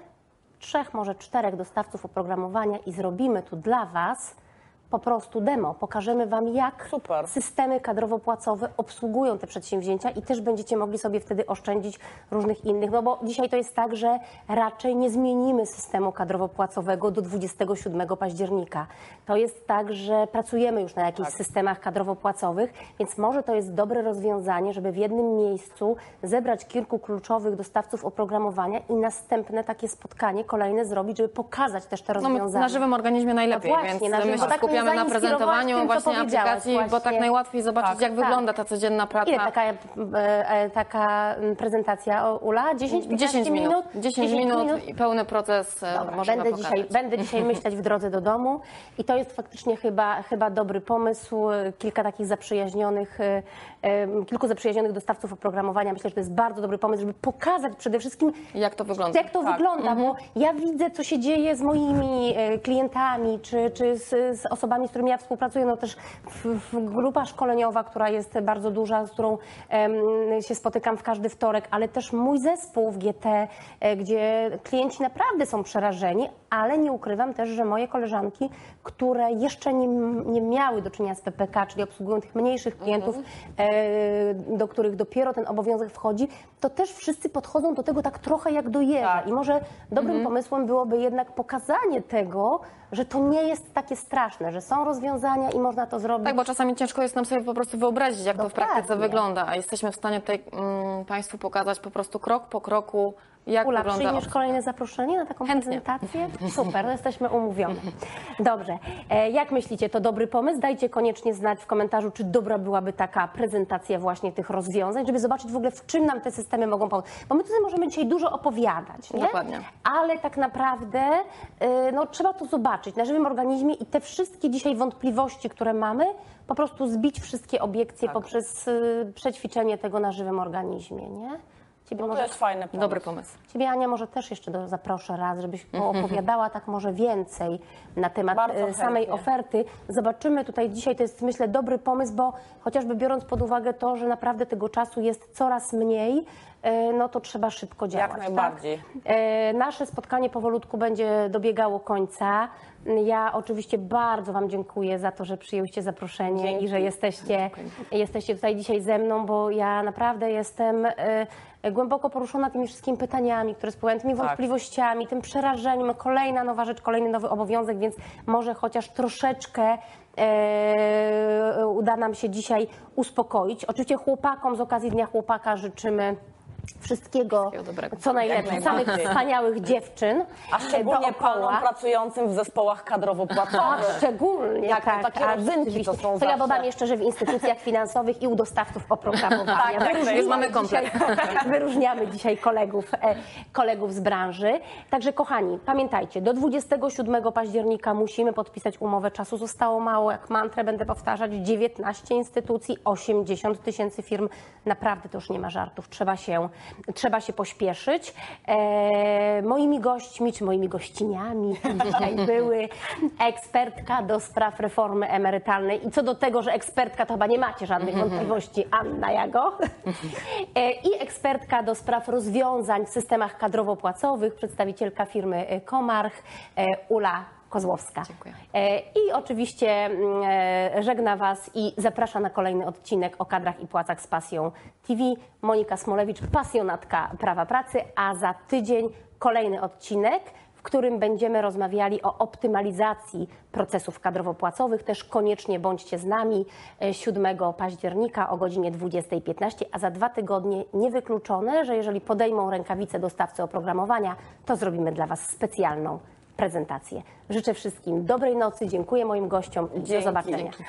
trzech, może czterech dostawców oprogramowania i zrobimy tu dla Was po prostu demo. Pokażemy Wam, jak Super. systemy kadrowo-płacowe obsługują te przedsięwzięcia i też będziecie mogli sobie wtedy oszczędzić różnych innych. No bo dzisiaj to jest tak, że raczej nie zmienimy systemu kadrowo-płacowego do 27 października. To jest tak, że pracujemy już na jakichś systemach kadrowo-płacowych, więc może to jest dobre rozwiązanie, żeby w jednym miejscu zebrać kilku kluczowych dostawców oprogramowania i następne takie spotkanie kolejne zrobić, żeby pokazać też te No my rozwiązania. na żywym organizmie najlepiej, No właśnie, więc na my żywo. się Tak mnie skupiamy na prezentowaniu tym, właśnie aplikacji, bo tak właśnie. najłatwiej zobaczyć, Tak, jak tak. wygląda ta codzienna praca. Ile taka, e, e, taka prezentacja, Ula? 10, 10 minut. 10 minut i pełny proces e, Dobra, możemy będę, dzisiaj, będę dzisiaj myśleć w drodze do domu i to jest faktycznie chyba, chyba dobry pomysł. Kilka takich zaprzyjaźnionych, e, kilku zaprzyjaźnionych dostawców oprogramowania. Myślę, że to jest bardzo dobry pomysł, żeby pokazać przede wszystkim, Jak to wygląda? jak to wygląda, bo ja widzę, co się dzieje z moimi klientami, czy, czy z, z osobami, z którymi ja współpracuję. No też w, w grupa szkoleniowa, która jest bardzo duża, z którą em, się spotykam w każdy wtorek, ale też mój zespół w GT, e, gdzie klienci naprawdę są przerażeni, ale nie ukrywam też, że moje koleżanki, które jeszcze nie, nie miały do czynienia z PPK, czyli obsługują tych mniejszych klientów, e, do których dopiero ten obowiązek wchodzi, to też wszyscy podchodzą do tego tak trochę jak do jeża. Tak. I może dobrym pomysłem byłoby jednak pokazanie tego, że to nie jest takie straszne, że są rozwiązania i można to zrobić. Tak, bo czasami ciężko jest nam sobie po prostu wyobrazić, jak to w praktyce Dokładnie. wygląda, a jesteśmy w stanie tutaj mm, Państwu pokazać po prostu krok po kroku, jak Ula, wygląda przyjmiesz kolejne zaproszenie na taką Chętnie. prezentację? Super, jesteśmy umówione. Dobrze. E, Jak myślicie, to dobry pomysł? Dajcie koniecznie znać w komentarzu, czy dobra byłaby taka prezentacja właśnie tych rozwiązań, żeby zobaczyć w ogóle, w czym nam te systemy mogą pomóc. Bo my tutaj możemy dzisiaj dużo opowiadać, nie? Dokładnie. Ale tak naprawdę e, no, trzeba to zobaczyć na żywym organizmie i te wszystkie dzisiaj wątpliwości, które mamy, po prostu zbić wszystkie obiekcje Tak. poprzez e, przećwiczenie tego na żywym organizmie, nie? Ciebie No to może jest fajny pomysł. Dobry pomysł. Ciebie, Ania, może też jeszcze do, zaproszę raz, żebyś opowiadała tak może więcej na temat Bardzo e, samej chętnie. oferty. Zobaczymy tutaj dzisiaj, to jest myślę dobry pomysł, bo chociażby biorąc pod uwagę to, że naprawdę tego czasu jest coraz mniej, e, no to trzeba szybko działać. najbardziej. Tak? Nasze spotkanie powolutku będzie dobiegało końca. Ja oczywiście bardzo Wam dziękuję za to, że przyjęłyście zaproszenie Dzięki. i że jesteście, jesteście tutaj dzisiaj ze mną, bo ja naprawdę jestem e, głęboko poruszona tymi wszystkimi pytaniami, które spływają, tymi Tak. wątpliwościami, tym przerażeniem. Kolejna nowa rzecz, kolejny nowy obowiązek, więc może chociaż troszeczkę e, uda nam się dzisiaj uspokoić. Oczywiście chłopakom z okazji Dnia Chłopaka życzymy wszystkiego, Wszystkiego co najlepsze, samych wspaniałych dziewczyn A szczególnie dookoła. panom pracującym w zespołach A, kadrowo-płacowych. szczególnie, Jak to tak. takie a rodzynki, to są To ja dodam jeszcze, że w instytucjach finansowych i u dostawców oprogramowania. Tak, tak, Wyróżniamy już mamy komplet. Dzisiaj, wyróżniamy dzisiaj kolegów, e, kolegów z branży. Także kochani, pamiętajcie, do 27 października musimy podpisać umowę. Czasu zostało mało, jak mantrę będę powtarzać, 19 instytucji, 80 tysięcy firm. Naprawdę to już nie ma żartów, trzeba się, trzeba się pośpieszyć. E, moimi gośćmi, czy moimi gościniami dzisiaj były ekspertka do spraw reformy emerytalnej i co do tego, że ekspertka, to chyba nie macie żadnych wątpliwości, Anna Jago. E, I ekspertka do spraw rozwiązań w systemach kadrowo-płacowych, przedstawicielka firmy e, Komarch, e, Ula Kozłowska. Dziękuję. E, I oczywiście mm, e, żegna Was i zaprasza na kolejny odcinek o kadrach i płacach z Pasją TV. Monika Smolewicz, pasjonatka prawa pracy, a za tydzień kolejny odcinek, w którym będziemy rozmawiali o optymalizacji procesów kadrowo-płacowych. Też koniecznie bądźcie z nami e, 7 października o godzinie 20.15, a za dwa tygodnie niewykluczone, że jeżeli podejmą rękawice dostawcy oprogramowania, to zrobimy dla Was specjalną prezentację. Życzę wszystkim dobrej nocy, dziękuję moim gościom i do zobaczenia. dzięki.